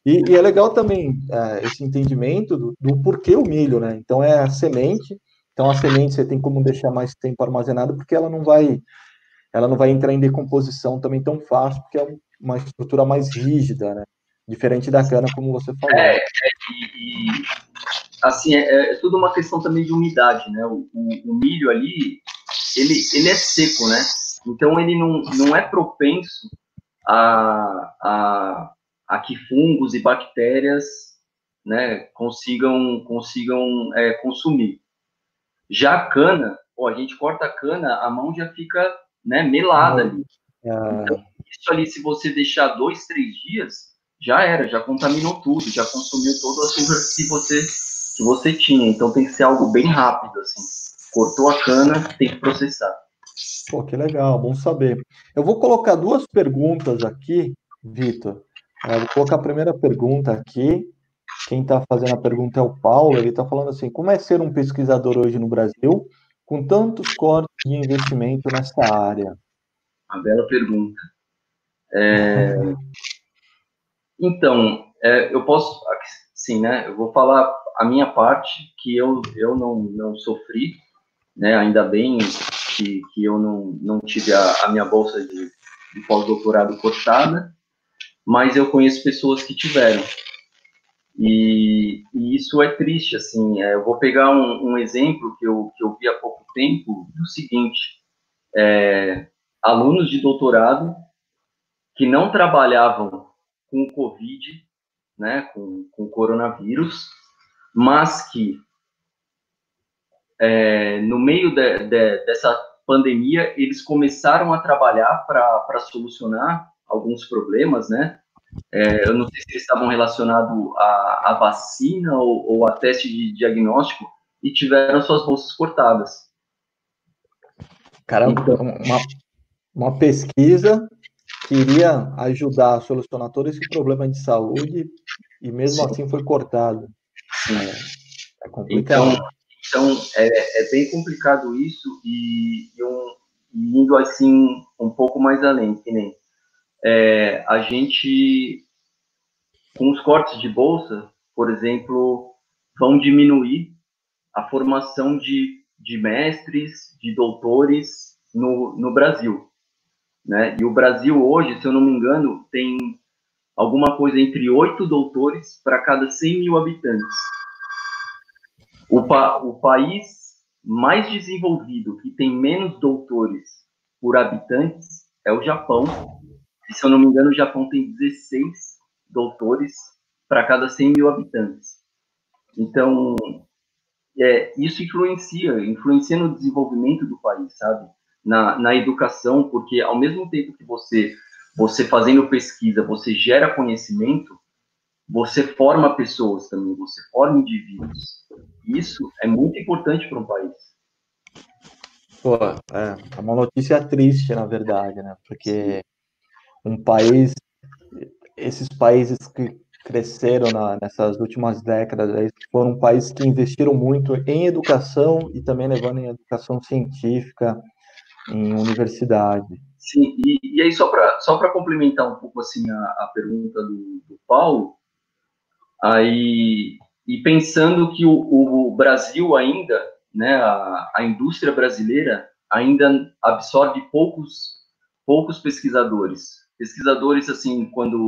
E, e é legal também é, esse entendimento do, do, porquê o milho, né? Então é a semente, então a semente você tem como deixar mais tempo armazenado, porque ela não vai ela não vai entrar em decomposição também tão fácil, porque é uma estrutura mais rígida, né? Diferente da cana, como você falou. É, é e, assim, é, é, tudo uma questão também de umidade, né? O, o, o, milho ali, ele, ele é seco, né? Então ele não, não é propenso a, a, a que fungos e bactérias né, consigam, consigam é, consumir. Já a cana, ó, a gente corta a cana, a mão já fica né, melada ali. Ah. Então, isso ali, se você deixar dois, três dias, já era, já contaminou tudo, já consumiu todo o açúcar que você, que você tinha. Então tem que ser algo bem rápido, assim. Cortou a cana, tem que processar. Pô, que legal, bom saber. Eu vou colocar duas perguntas aqui, Vitor. Eu vou colocar a primeira pergunta aqui. Quem está fazendo a pergunta é o Paulo. Ele está falando assim: como é ser um pesquisador hoje no Brasil com tantos cortes de investimento nessa área? Uma bela pergunta. É, Então, é, eu posso, sim, né? Eu vou falar a minha parte que eu, eu não, não sofri, né? Ainda bem que, que eu não, não tive a, a minha bolsa de, de pós-doutorado cortada, mas eu conheço pessoas que tiveram. E, e isso é triste, assim. É, eu vou pegar um, um, exemplo que eu, que eu vi há pouco tempo do seguinte: é, alunos de doutorado que não trabalhavam com o Covid, né, com, com o coronavírus, mas que é, no meio de, de, dessa pandemia eles começaram a trabalhar para solucionar alguns problemas, né? É, eu não sei se eles estavam relacionados à, à vacina ou, ou a teste de diagnóstico e tiveram suas bolsas cortadas. Cara, então, uma, uma pesquisa que iria ajudar a solucionar todo esse problema de saúde e mesmo sim. assim foi cortado. É, é complicado. Então, então é, é, bem complicado isso e, e, um, indo assim um pouco mais além, que nem é, a gente com os cortes de bolsa, por exemplo, vão diminuir a formação de, de mestres, de doutores no, no Brasil. Né? E o Brasil hoje, se eu não me engano, tem alguma coisa entre oito doutores para cada 100 mil habitantes. O, pa o país mais desenvolvido que tem menos doutores por habitantes é o Japão. Se eu não me engano, o Japão tem 16 doutores para cada 100 mil habitantes. Então, é, isso influencia, influencia no desenvolvimento do país, sabe? Na, na educação, porque ao mesmo tempo que você, você fazendo pesquisa, você gera conhecimento, você forma pessoas também, você forma indivíduos. Isso é muito importante para um país. Pô, é, é uma notícia triste, na verdade, né? Porque um país, esses países que cresceram na, nessas últimas décadas foram países que investiram muito em educação e também levando em educação científica em universidade. Sim, e, e aí só para só complementar um pouco assim a, a pergunta do, do Paulo, aí e pensando que o, o Brasil ainda, né, a, a indústria brasileira ainda absorve poucos poucos pesquisadores. Pesquisadores assim, quando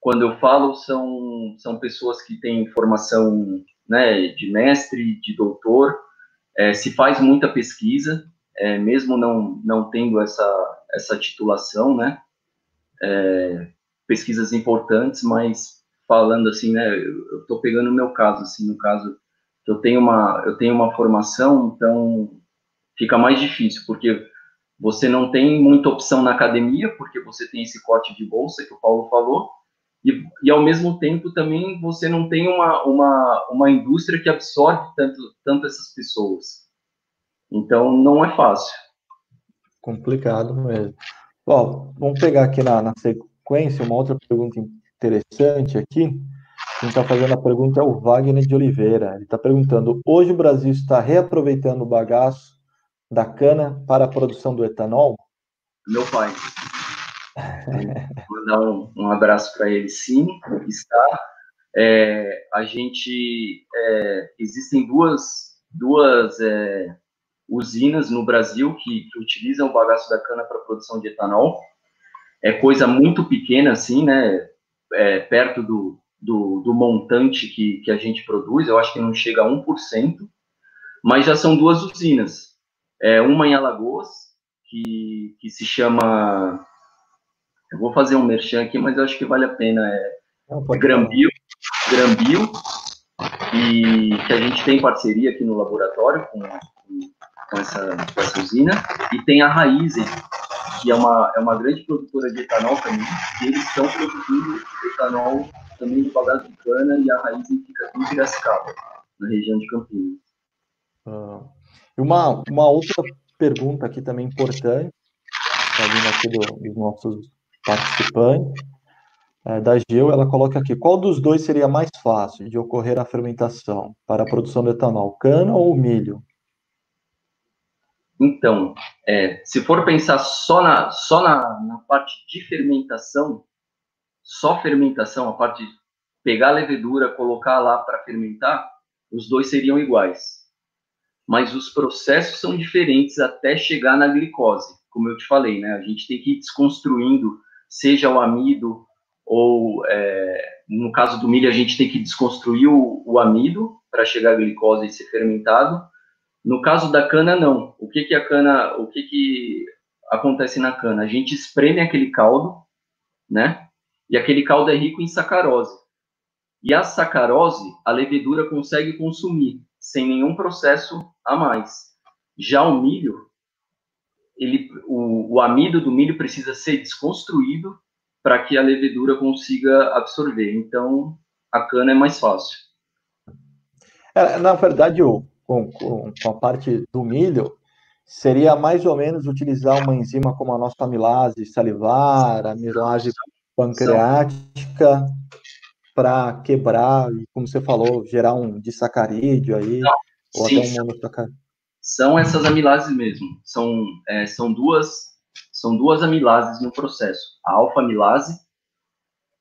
quando eu falo, são, são pessoas que têm formação né, de mestre, de doutor, é, se faz muita pesquisa, é, mesmo não, não tendo essa, essa titulação, né, é, pesquisas importantes, mas falando assim, né, eu estou pegando o meu caso, assim, no caso, eu tenho uma, eu tenho uma formação, então fica mais difícil, porque você não tem muita opção na academia, porque você tem esse corte de bolsa que o Paulo falou, e, e ao mesmo tempo também você não tem uma, uma, uma indústria que absorve tanto, tanto essas pessoas. Então não é fácil. Complicado mesmo. Bom, vamos pegar aqui na, na sequência uma outra pergunta interessante aqui. Quem está fazendo a pergunta é o Wagner de Oliveira. Ele está perguntando: hoje o Brasil está reaproveitando o bagaço da cana para a produção do etanol? Meu pai. Mandar um, um abraço para ele, sim, está. É, a gente é, existem duas duas é, usinas no Brasil que, que, utilizam o bagaço da cana para produção de etanol. É coisa muito pequena, assim, né? É, perto do, do, do, montante que, que a gente produz, eu acho que não chega a 1%, mas já são duas usinas. É, uma em Alagoas, que, que se chama eu vou fazer um merchan aqui, mas eu acho que vale a pena. É Grambio, Grambio, e que a gente tem parceria aqui no laboratório com, com, essa, com essa usina, e tem a Raizen, que é uma, é uma grande produtora de etanol também, e eles estão produzindo etanol também de bagaço de cana, e a Raizen fica em Piracicaba, na região de Campinas. Ah, uma, uma outra pergunta aqui também importante, está vindo aqui do, dos nossos participante é, da GEU, ela coloca aqui, qual dos dois seria mais fácil de ocorrer a fermentação para a produção de etanol, cana ou milho? Então, é, se for pensar só na, só na, na parte de fermentação, só fermentação, a parte de pegar a levedura, colocar lá para fermentar, os dois seriam iguais. Mas os processos são diferentes até chegar na glicose. Como eu te falei, né? A gente tem que ir desconstruindo seja o amido ou, é, no caso do milho, a gente tem que desconstruir o, o amido para chegar à glicose e ser fermentado. No caso da cana, não. O que que a cana, o que que acontece na cana? A gente espreme aquele caldo, né? E aquele caldo é rico em sacarose. E a sacarose, a levedura consegue consumir sem nenhum processo a mais. Já o milho, ele, o, o amido do milho precisa ser desconstruído para que a levedura consiga absorver. Então, a cana é mais fácil. É, na verdade, o, com, com, com, a parte do milho, seria mais ou menos utilizar uma enzima como a nossa amilase salivar, a amilase pancreática, para quebrar, como você falou, gerar um disacarídeo aí, Não, ou sim, até um monossacarídeo. São essas amilases mesmo. São, é, são, duas, são duas amilases no processo. A alfa-amilase,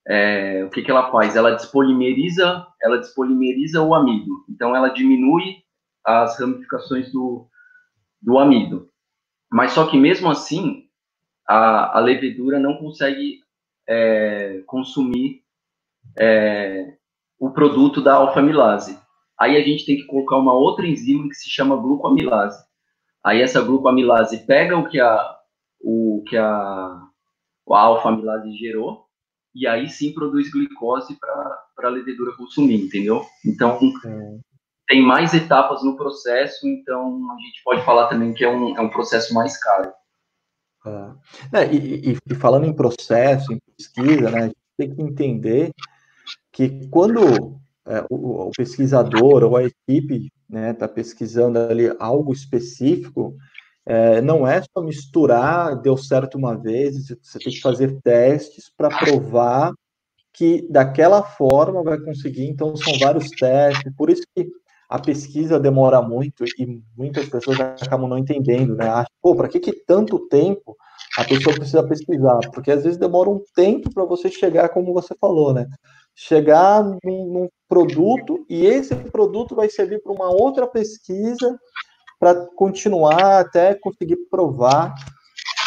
é, o que, que ela faz? Ela despolimeriza, ela despolimeriza o amido. Então, ela diminui as ramificações do, do amido. Mas só que mesmo assim, a, a levedura não consegue é, consumir é, o produto da alfa-amilase. Aí a gente tem que colocar uma outra enzima que se chama glucoamilase. Aí essa glucoamilase pega o que a, o que a, a alfa-amilase gerou e aí sim produz glicose para a levedura consumir, entendeu? Então. Tem mais etapas no processo, então a gente pode falar também que é um, é um processo mais caro. É. E, e, e, falando em processo, em pesquisa, né, a gente tem que entender que quando é, o, o, pesquisador ou a equipe está né, tá pesquisando ali algo específico, é, não é só misturar, deu certo uma vez, você tem que fazer testes para provar que daquela forma vai conseguir, então são vários testes, por isso que a pesquisa demora muito e muitas pessoas acabam não entendendo, né? Pô, para que, que tanto tempo a pessoa precisa pesquisar? Porque às vezes demora um tempo para você chegar, como você falou, né? chegar num, num produto e esse produto vai servir para uma outra pesquisa para continuar até conseguir provar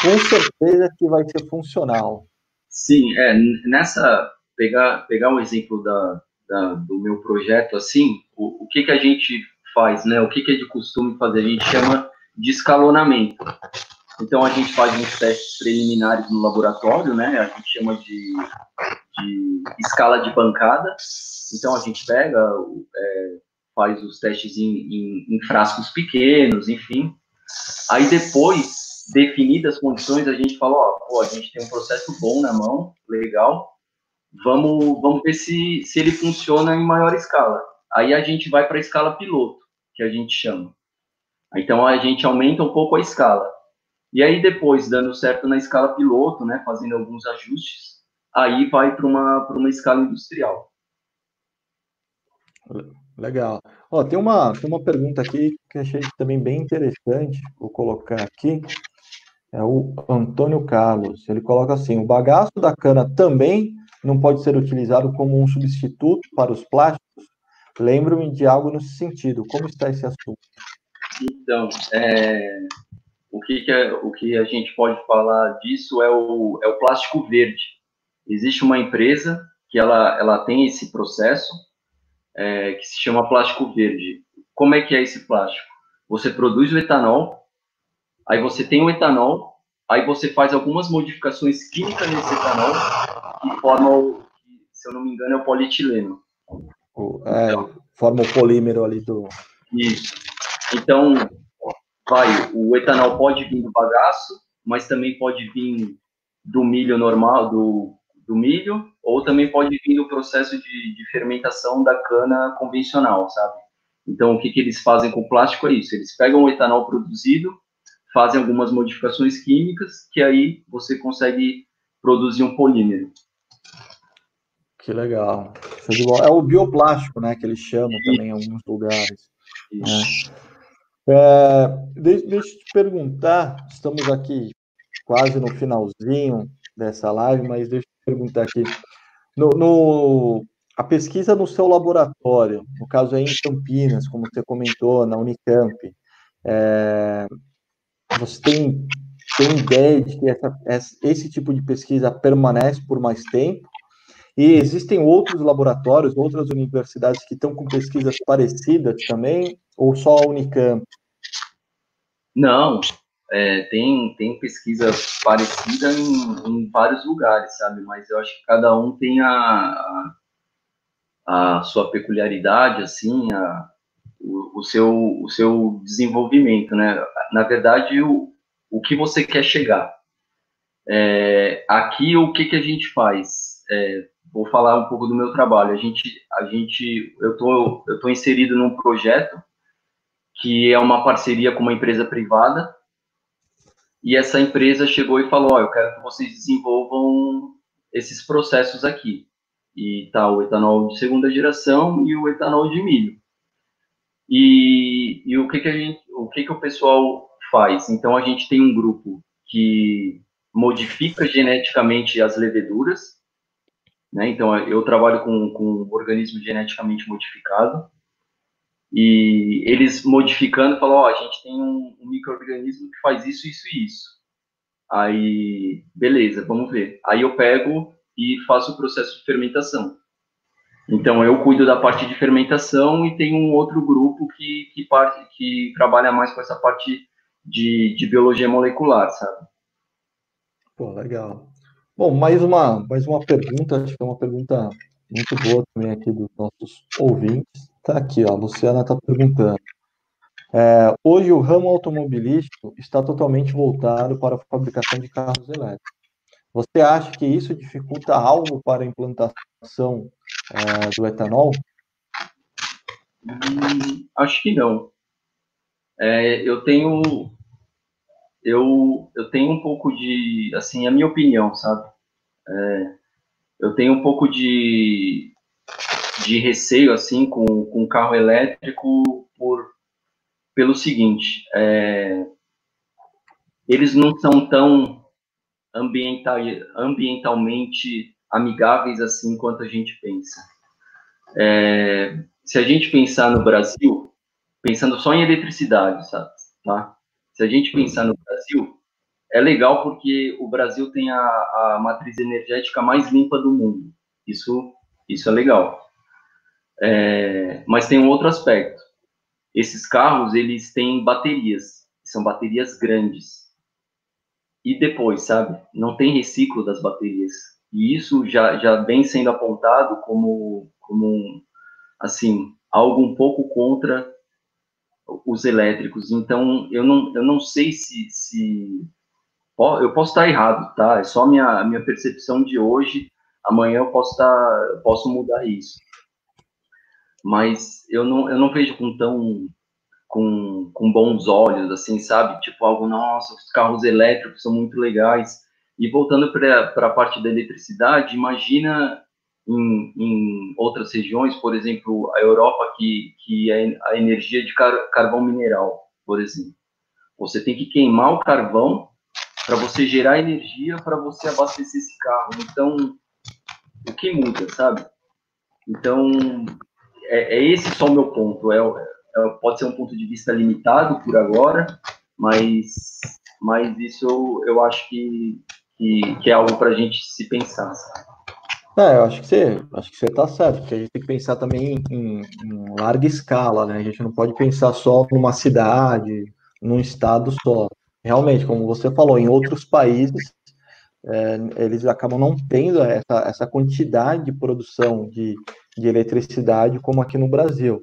com certeza que vai ser funcional. Sim, é, nessa, pegar, pegar um exemplo da, da do meu projeto, assim, o que que a gente faz, né, o que que é de costume fazer, a gente chama de escalonamento. Então, a gente faz uns testes preliminares no laboratório, né, a gente chama de de escala de bancada. Então a gente pega, é, faz os testes em, em, em, frascos pequenos, enfim. Aí depois, definidas as condições, a gente fala, ó, pô, a gente tem um processo bom na mão, legal. Vamos, vamos ver se, se ele funciona em maior escala. Aí a gente vai para a escala piloto, que a gente chama. Então a gente aumenta um pouco a escala. E aí depois, dando certo na escala piloto, né, fazendo alguns ajustes, aí vai para uma, uma escala industrial. Legal. Ó, tem, uma, tem uma pergunta aqui que achei também bem interessante, vou colocar aqui. É o Antônio Carlos. Ele coloca assim: o bagaço da cana também não pode ser utilizado como um substituto para os plásticos? Lembro-me de algo nesse sentido. Como está esse assunto? Então, é, o, que, que é, o que a gente pode falar disso é o, é o plástico verde existe uma empresa que ela, ela tem esse processo é, que se chama plástico verde. Como é que é esse plástico? Você produz o etanol, aí você tem o etanol, aí você faz algumas modificações químicas nesse etanol que formam, se eu não me engano, é o polietileno. O, é, então, forma o polímero ali do... Isso. Então, vai, o etanol pode vir do bagaço, mas também pode vir do milho normal, do do milho, ou também pode vir do processo de, de fermentação da cana convencional, sabe? Então, o que, que eles fazem com o plástico é isso: eles pegam o etanol produzido, fazem algumas modificações químicas, que aí você consegue produzir um polímero. Que legal. É o bioplástico, né, que eles chamam também em alguns lugares. Né? É, deixa, deixa eu te perguntar, estamos aqui quase no finalzinho dessa live, mas deixa perguntar aqui. No, no, a pesquisa no seu laboratório, no caso aí em Campinas, como você comentou, na Unicamp, é, você tem, tem ideia de que essa, esse tipo de pesquisa permanece por mais tempo? E existem outros laboratórios, outras universidades que estão com pesquisas parecidas também, ou só a Unicamp? Não, é, tem, tem pesquisa parecida em, em, vários lugares, sabe? Mas eu acho que cada um tem a, a, sua peculiaridade, assim, a, o, o, seu, o seu desenvolvimento, né? Na verdade, o, o que você quer chegar. É, aqui, o que, que a gente faz? É, vou falar um pouco do meu trabalho. A gente, a gente, eu tô, eu tô inserido num projeto que é uma parceria com uma empresa privada. E essa empresa chegou e falou: oh, eu quero que vocês desenvolvam esses processos aqui. E tá o etanol de segunda geração e o etanol de milho. E, e o que que a gente, o que que o pessoal faz? Então a gente tem um grupo que modifica geneticamente as leveduras, né? Então eu trabalho com, com organismo geneticamente modificado e eles modificando falam, ó, oh, a gente tem um, um microorganismo que faz isso, isso e isso. Aí, beleza, vamos ver. Aí eu pego e faço o processo de fermentação. Então, eu cuido da parte de fermentação e tem um outro grupo que, que, parte, que trabalha mais com essa parte de, de biologia molecular, sabe? Pô, legal. Bom, mais uma, mais uma pergunta, acho que é uma pergunta muito boa também aqui dos nossos ouvintes. Tá aqui, ó, a Luciana está perguntando. É, hoje o ramo automobilístico está totalmente voltado para a fabricação de carros elétricos. Você acha que isso dificulta algo para a implantação é, do etanol? Hum, acho que não. É, eu tenho eu, eu tenho um pouco de assim a minha opinião, sabe? É, eu tenho um pouco de de receio assim com com carro elétrico por pelo seguinte, é, eles não são tão ambiental, ambientalmente amigáveis assim quanto a gente pensa. É, se a gente pensar no Brasil, pensando só em eletricidade, sabe? Tá? Se a gente pensar no Brasil, é legal porque o Brasil tem a, a matriz energética mais limpa do mundo. Isso, isso é legal. É, mas tem um outro aspecto. Esses carros, eles têm baterias, são baterias grandes e depois, sabe? Não tem reciclo das baterias. E isso já, já vem sendo apontado como, como, assim, algo um pouco contra os elétricos. Então, eu não, eu não sei se, se... Eu posso estar errado, tá? É só minha, minha percepção de hoje. Amanhã eu posso, estar, posso mudar isso. Mas eu não, eu não vejo com tão com, com bons olhos, assim, sabe? Tipo algo, nossa, os carros elétricos são muito legais. E voltando para a parte da eletricidade, imagina em, em, outras regiões, por exemplo, a Europa, que, que é a energia de car carvão mineral, por exemplo. Você tem que queimar o carvão para você gerar energia para você abastecer esse carro. Então, o que muda, sabe? Então, é, é esse só o meu ponto. É, é, pode ser um ponto de vista limitado por agora, mas, mas isso eu, eu acho que, que, que é algo para a gente se pensar. Sabe? É, eu acho que você acho que você está certo, porque a gente tem que pensar também em, em, larga escala, né? A gente não pode pensar só numa cidade, num estado só. Realmente, como você falou, em outros países é, eles acabam não tendo essa, essa quantidade de produção de, de eletricidade como aqui no Brasil.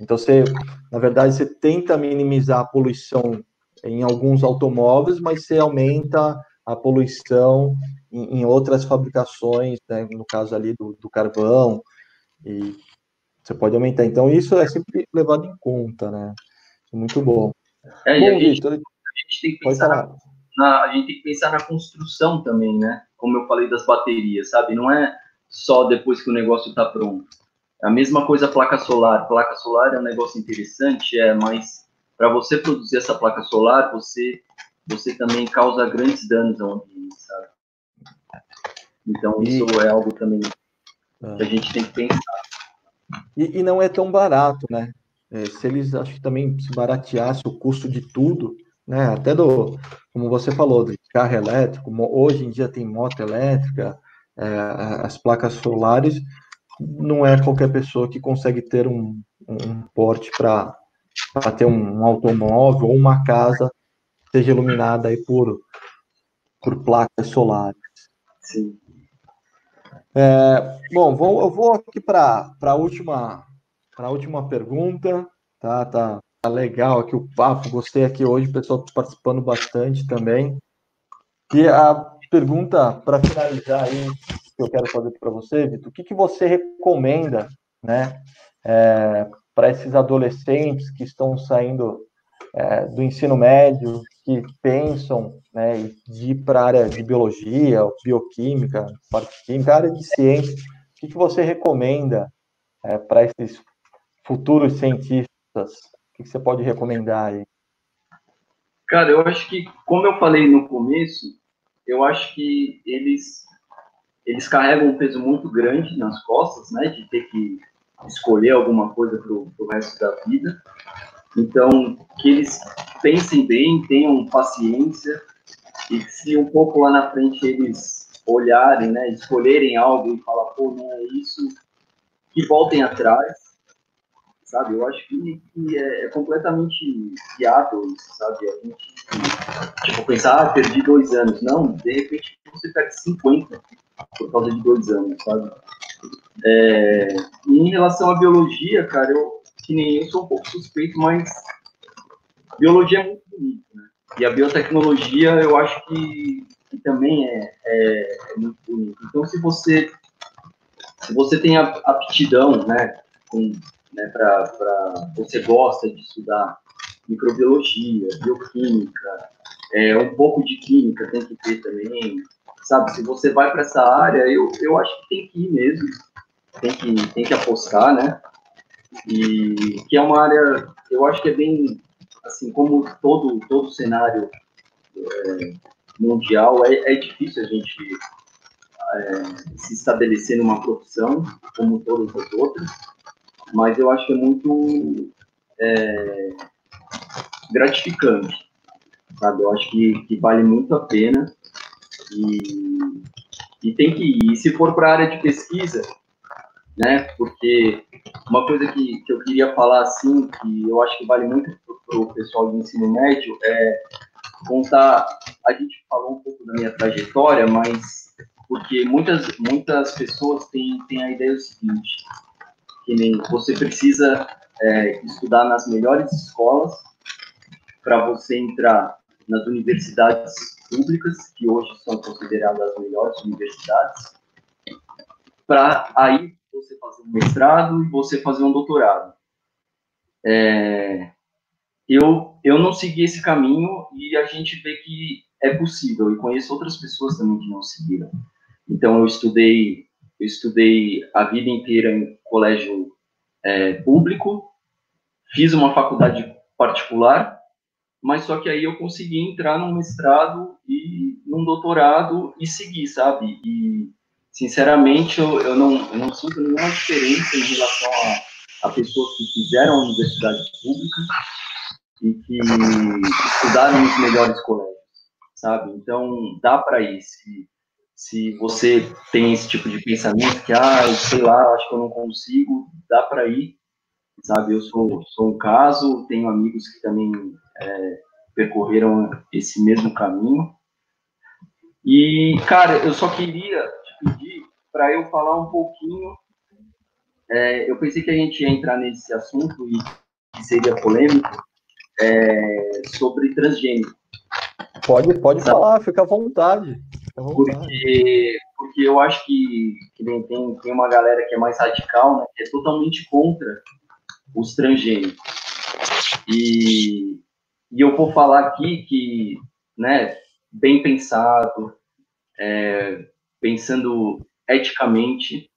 Então, você, na verdade, você tenta minimizar a poluição em alguns automóveis, mas você aumenta a poluição em, em outras fabricações, né? no caso ali do, do, carvão, e você pode aumentar. Então, isso é sempre levado em conta, né? Muito bom. É, bom, a, gente, Victor, a gente tem que pensar na, na, a gente tem que pensar na construção também, né? Como eu falei das baterias, sabe? Não é só depois que o negócio está pronto. A mesma coisa a placa solar. Placa solar é um negócio interessante, é, mas para você produzir essa placa solar, você você também causa grandes danos ao ambiente, sabe? Então isso e... é algo também ah. que a gente tem que pensar. E, e não é tão barato, né? É, se eles acho que também se barateasse o custo de tudo, né? Até do, como você falou, de carro elétrico, hoje em dia tem moto elétrica, é, as placas solares, não é qualquer pessoa que consegue ter um, um porte para ter um, um, automóvel ou uma casa seja iluminada aí por, por placas solares. Sim. É, bom, vou, eu vou aqui para a última, última pergunta, tá, tá, tá legal aqui o papo, gostei aqui hoje, o pessoal participando bastante também. E a pergunta para finalizar aí que eu quero fazer para você, Vitor, o que, que você recomenda, né, é, para esses adolescentes que estão saindo é, do ensino médio, que pensam né, de ir para a área de biologia, bioquímica, parte química, área de ciência, o que, que você recomenda é, para esses futuros cientistas? O que, que você pode recomendar aí? Cara, eu acho que, como eu falei no começo, eu acho que eles eles carregam um peso muito grande nas costas, né, de ter que escolher alguma coisa para o resto da vida. Então, que eles pensem bem, tenham paciência e se um pouco lá na frente eles olharem, né, escolherem algo e falar, pô, não é isso, que voltem atrás, sabe? Eu acho que, que é, é, completamente viável isso, sabe? A gente, tipo, pensar, ah, perdi dois anos. Não, de repente você perde 50 por causa de dois anos, sabe? É, e em relação à biologia, cara, eu, que nem eu sou um pouco suspeito, mas biologia é muito bonito, né? E a biotecnologia, eu acho que, que também é, é, é, muito bonito. Então, se você se você tem aptidão, né, né para você gosta de estudar microbiologia, bioquímica, é, um pouco de química tem que ter também, sabe? Se você vai para essa área, eu, eu acho que tem que ir mesmo, tem que, tem que apostar, né? E que é uma área, eu acho que é bem, assim, como todo, todo cenário é, mundial, é, é difícil a gente é, se estabelecer numa profissão, como todas as outras, mas eu acho que é muito é, gratificante, sabe? Eu acho que, que vale muito a pena e, e tem que ir. E se for para a área de pesquisa, né? Porque uma coisa que, que eu queria falar, assim, que eu acho que vale muito para o pessoal do ensino médio, é contar. A gente falou um pouco da minha trajetória, mas porque muitas, muitas pessoas têm, têm a ideia do seguinte, que nem você precisa é, estudar nas melhores escolas para você entrar nas universidades públicas, que hoje são consideradas as melhores universidades, para aí você fazer um mestrado e você fazer um doutorado. É, eu, eu não segui esse caminho e a gente vê que é possível, e conheço outras pessoas também que não seguiram. Então, eu estudei, eu estudei a vida inteira em colégio é, público, fiz uma faculdade particular, mas só que aí eu consegui entrar num mestrado e num doutorado e seguir, sabe? E sinceramente, eu, eu, não, eu não sinto nenhuma diferença em relação a, a pessoas que fizeram a universidade pública e que estudaram nos melhores colégios, sabe? Então, dá para ir. Se, se você tem esse tipo de pensamento que, ah, sei lá, acho que eu não consigo, dá para ir, sabe? Eu sou, sou um caso, tenho amigos que também é, percorreram esse mesmo caminho. E, cara, eu só queria para eu falar um pouquinho. É, eu pensei que a gente ia entrar nesse assunto e que seria polêmico é, sobre transgênero. Pode, pode falar, fica à vontade. Fica à vontade. Porque, porque eu acho que, que tem, tem uma galera que é mais radical, né, que é totalmente contra os transgênicos. E, e eu vou falar aqui que, né, bem pensado, é, pensando eticamente,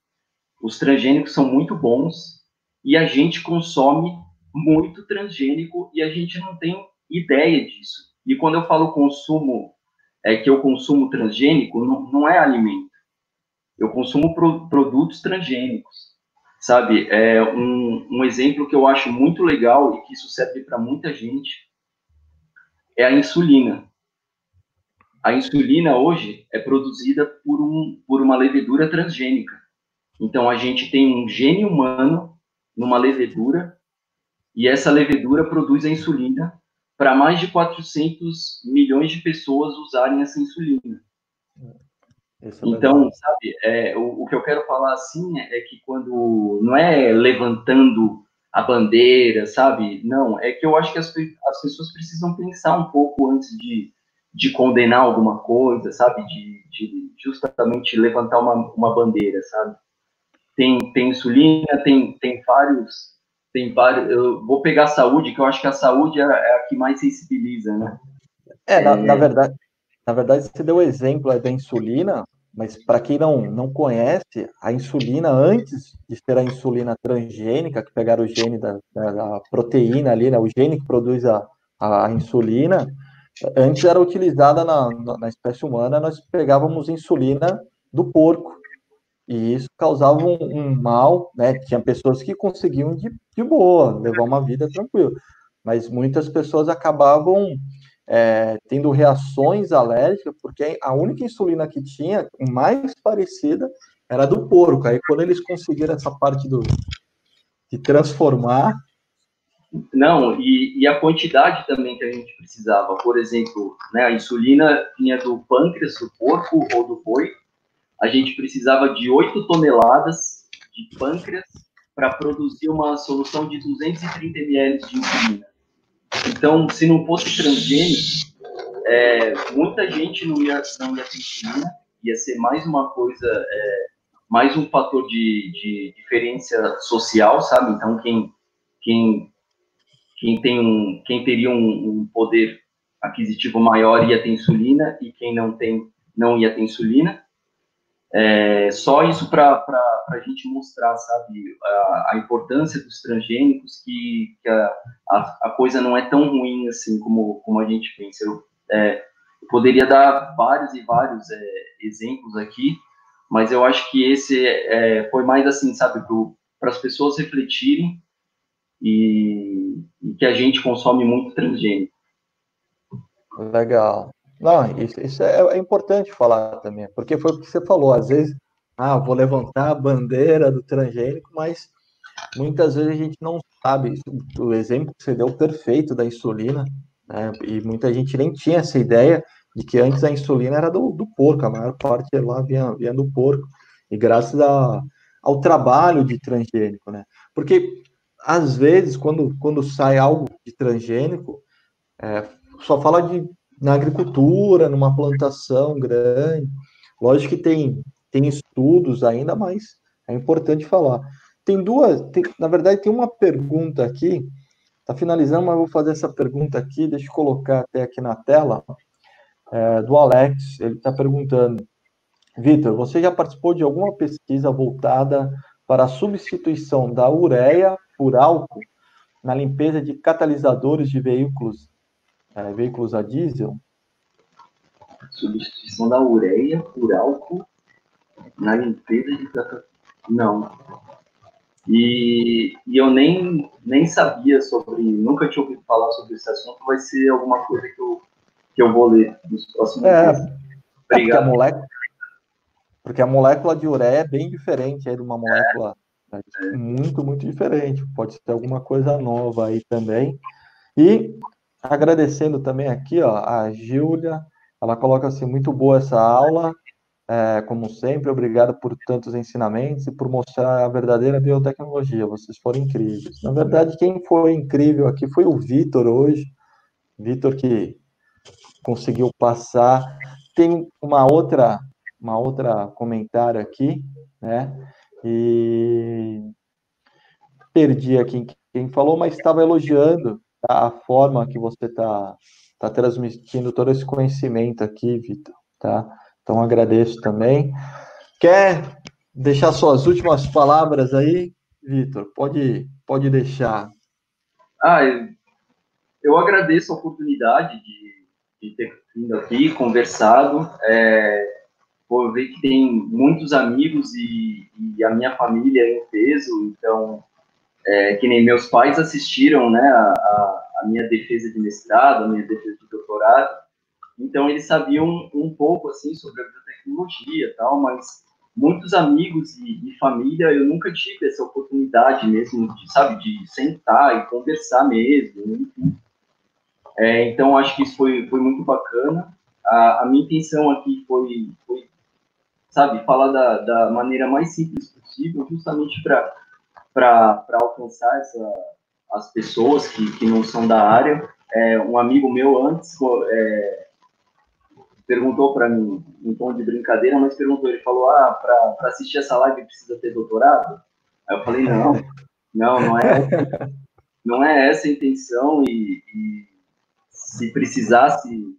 os transgênicos são muito bons e a gente consome muito transgênico e a gente não tem ideia disso. E quando eu falo consumo, é que eu consumo transgênico, não, não é alimento. Eu consumo pro, produtos transgênicos, sabe? É um, um exemplo que eu acho muito legal e que isso serve para muita gente é a insulina. A insulina hoje é produzida por, um, por uma levedura transgênica. Então a gente tem um gene humano numa levedura e essa levedura produz a insulina para mais de 400 milhões de pessoas usarem essa insulina. É então, sabe, é, o, o, que eu quero falar assim é, é que quando não é levantando a bandeira, sabe? Não, é que eu acho que as, as pessoas precisam pensar um pouco antes de, de condenar alguma coisa, sabe? De, de justamente levantar uma, uma bandeira, sabe? Tem, tem insulina, tem, tem vários. Tem vários. Eu vou pegar a saúde, que eu acho que a saúde é, é a que mais sensibiliza, né? É, na, é... na verdade, na verdade, você deu o exemplo da insulina, mas para quem não, não conhece, a insulina, antes de ser a insulina transgênica, que pegaram o gene da, da, da proteína ali, né, o gene que produz a, a insulina, antes era utilizada na, na espécie humana, nós pegávamos insulina do porco. E isso causava um, um, mal, né? Tinha pessoas que conseguiam de, de boa, levar uma vida tranquila. Mas muitas pessoas acabavam é, tendo reações alérgicas, porque a única insulina que tinha, mais parecida, era do porco. Aí quando eles conseguiram essa parte do, de transformar, não, e, e, a quantidade também que a gente precisava. Por exemplo, né, a insulina vinha do pâncreas do porco ou do boi. A gente precisava de 8 toneladas de pâncreas para produzir uma solução de 230 ml de insulina. Então, se não fosse transgênico, é, muita gente não ia, não ia ter insulina, ia ser mais uma coisa, é, mais um fator de, de diferença social, sabe? Então, quem, quem quem tem um, quem teria um, um, poder aquisitivo maior ia ter insulina e quem não tem não ia ter insulina. É, só isso para a gente mostrar, sabe, a, a, importância dos transgênicos, que, que a, a, a, coisa não é tão ruim assim como, como a gente pensa. Eu, é, eu poderia dar vários e vários é, exemplos aqui, mas eu acho que esse é, foi mais assim, sabe, para as pessoas refletirem e, e que a gente consome muito transgênico. Legal. Não, isso, isso é, é, importante falar também, porque foi o que você falou, às vezes, ah, vou levantar a bandeira do transgênico, mas muitas vezes a gente não sabe. O exemplo que você deu perfeito da insulina, né, e muita gente nem tinha essa ideia de que antes a insulina era do, do porco, a maior parte lá vinha, vinha do porco, e graças a, ao trabalho de transgênico, né? Porque às vezes, quando, quando sai algo de transgênico, é, só fala de na agricultura, numa plantação grande. Lógico que tem, tem estudos ainda, mas é importante falar. Tem duas, tem, na verdade, tem uma pergunta aqui, está finalizando, mas vou fazer essa pergunta aqui, deixa eu colocar até aqui na tela, é, do Alex, ele está perguntando, Vitor, você já participou de alguma pesquisa voltada para a substituição da ureia por álcool na limpeza de catalisadores de veículos, é, veículos a diesel? Substituição da ureia por álcool na limpeza de catalisadores. Não. E, e, eu nem, nem sabia sobre, nunca tinha ouvido falar sobre esse assunto, vai ser alguma coisa que eu, que eu vou ler nos próximos é, dias. Obrigado. É porque, a molécula, porque a molécula de ureia é bem diferente aí de uma molécula. Muito, muito diferente. Pode ser alguma coisa nova aí também. E agradecendo também aqui, ó, a Júlia, ela coloca assim, muito boa essa aula, é, como sempre, obrigado por tantos ensinamentos e por mostrar a verdadeira biotecnologia, vocês foram incríveis. Na verdade, quem foi incrível aqui foi o Vitor hoje, Vitor que conseguiu passar. Tem uma outra, uma outra comentário aqui, né? E perdi aqui quem falou, mas estava elogiando a forma que você está tá transmitindo todo esse conhecimento aqui, Vitor. Tá? Então agradeço também. Quer deixar suas últimas palavras aí, Vitor? Pode, pode deixar. Ah, eu, eu agradeço a oportunidade de, de ter vindo aqui, conversado. É, vou ver que tem muitos amigos e, e, a minha família é em peso, então, é, que nem meus pais assistiram, né, a, a, minha defesa de mestrado, a minha defesa de doutorado, então eles sabiam um pouco, assim, sobre a biotecnologia e tal, mas muitos amigos e, e, família, eu nunca tive essa oportunidade mesmo, de, sabe, de sentar e conversar mesmo, enfim. É, então, acho que isso foi, foi muito bacana. A, a minha intenção aqui foi, foi sabe, falar da, da maneira mais simples possível, justamente para alcançar essa, as pessoas que, que não são da área. É, um amigo meu antes, é, perguntou para mim, em tom de brincadeira, mas perguntou, ele falou, ah, para assistir essa live precisa ter doutorado? Aí eu falei, não, não, não é, não é essa a intenção e, e se precisasse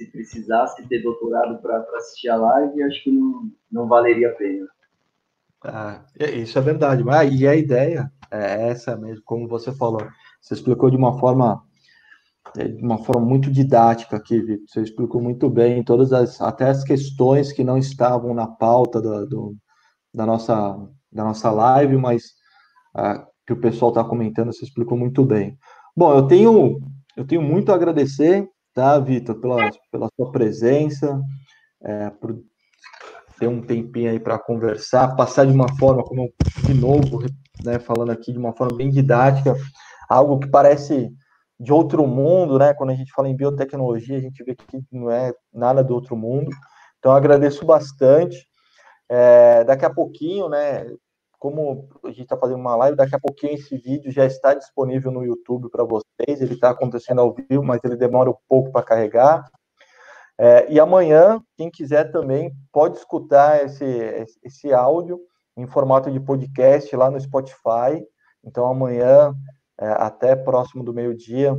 se precisasse ter doutorado para assistir a live, acho que não, não valeria a pena. Ah, isso é verdade, mas e a ideia é essa mesmo, como você falou. Você explicou de uma forma é, de uma forma muito didática aqui, Vitor. Você explicou muito bem todas as até as questões que não estavam na pauta do, do da nossa da nossa live, mas ah, que o pessoal está comentando, você explicou muito bem. Bom, eu tenho eu tenho muito a agradecer, tá, Vitor, pela, pela sua presença, é, por ter um tempinho aí para conversar, passar de uma forma, como de novo, né, falando aqui de uma forma bem didática, algo que parece de outro mundo, né? Quando a gente fala em biotecnologia, a gente vê que não é nada do outro mundo. Então, agradeço bastante. É, daqui a pouquinho, né? Como a gente está fazendo uma live, daqui a pouquinho esse vídeo já está disponível no YouTube para vocês. Ele está acontecendo ao vivo, mas ele demora um pouco para carregar. É, e amanhã, quem quiser também pode escutar esse, esse áudio em formato de podcast lá no Spotify. Então, amanhã, é, até próximo do meio-dia,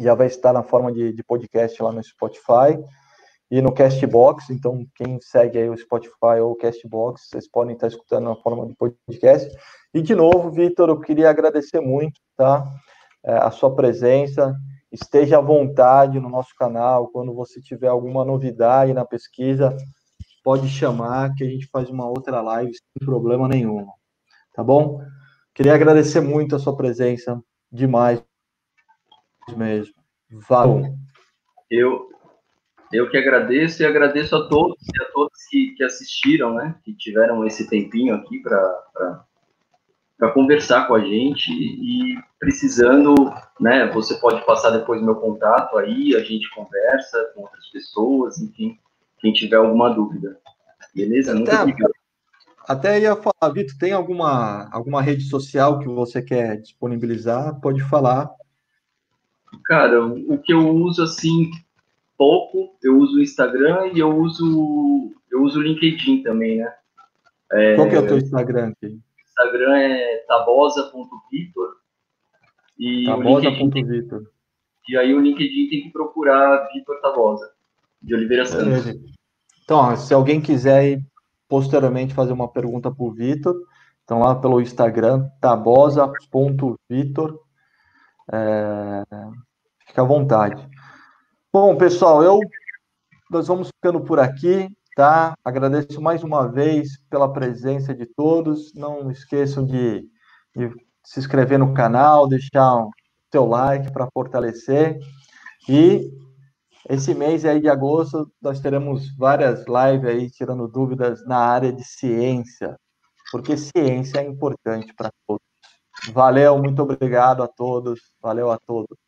já vai estar na forma de, de, podcast lá no Spotify e no Castbox. Então, quem segue aí o Spotify ou o Castbox, vocês podem estar escutando na forma de podcast. E, de novo, Vitor, eu queria agradecer muito tá, é, a sua presença esteja à vontade no nosso canal. Quando você tiver alguma novidade na pesquisa, pode chamar que a gente faz uma outra live sem problema nenhum. Tá bom? Queria agradecer muito a sua presença, demais mesmo. Valeu. Eu, eu que agradeço e agradeço a todos e a todas que, que assistiram, né? Que tiveram esse tempinho aqui para conversar com a gente e precisando, né, você pode passar depois meu contato aí, a gente conversa com outras pessoas, enfim, quem tiver alguma dúvida. Beleza? Muito até, obrigado. Até ia falar, Vitor, tem alguma, alguma rede social que você quer disponibilizar? Pode falar. Cara, o que eu uso assim pouco, eu uso o Instagram e eu uso eu uso o LinkedIn também, né? É... Qual que é o teu Instagram aqui? Instagram é tabosa.vitor. Tabosa.vitor. E aí o LinkedIn tem que procurar Vitor Tabosa, de Oliveira Santos. Então, se alguém quiser posteriormente fazer uma pergunta para o Vitor, então lá pelo Instagram, tabosa.vitor. É... Fica à vontade. Bom, pessoal, eu nós vamos ficando por aqui tá? Agradeço mais uma vez pela presença de todos. Não esqueçam de, de se inscrever no canal, deixar o seu like para fortalecer. E esse mês aí de agosto nós teremos várias lives aí tirando dúvidas na área de ciência, porque ciência é importante para todos. Valeu, muito obrigado a todos. Valeu a todos.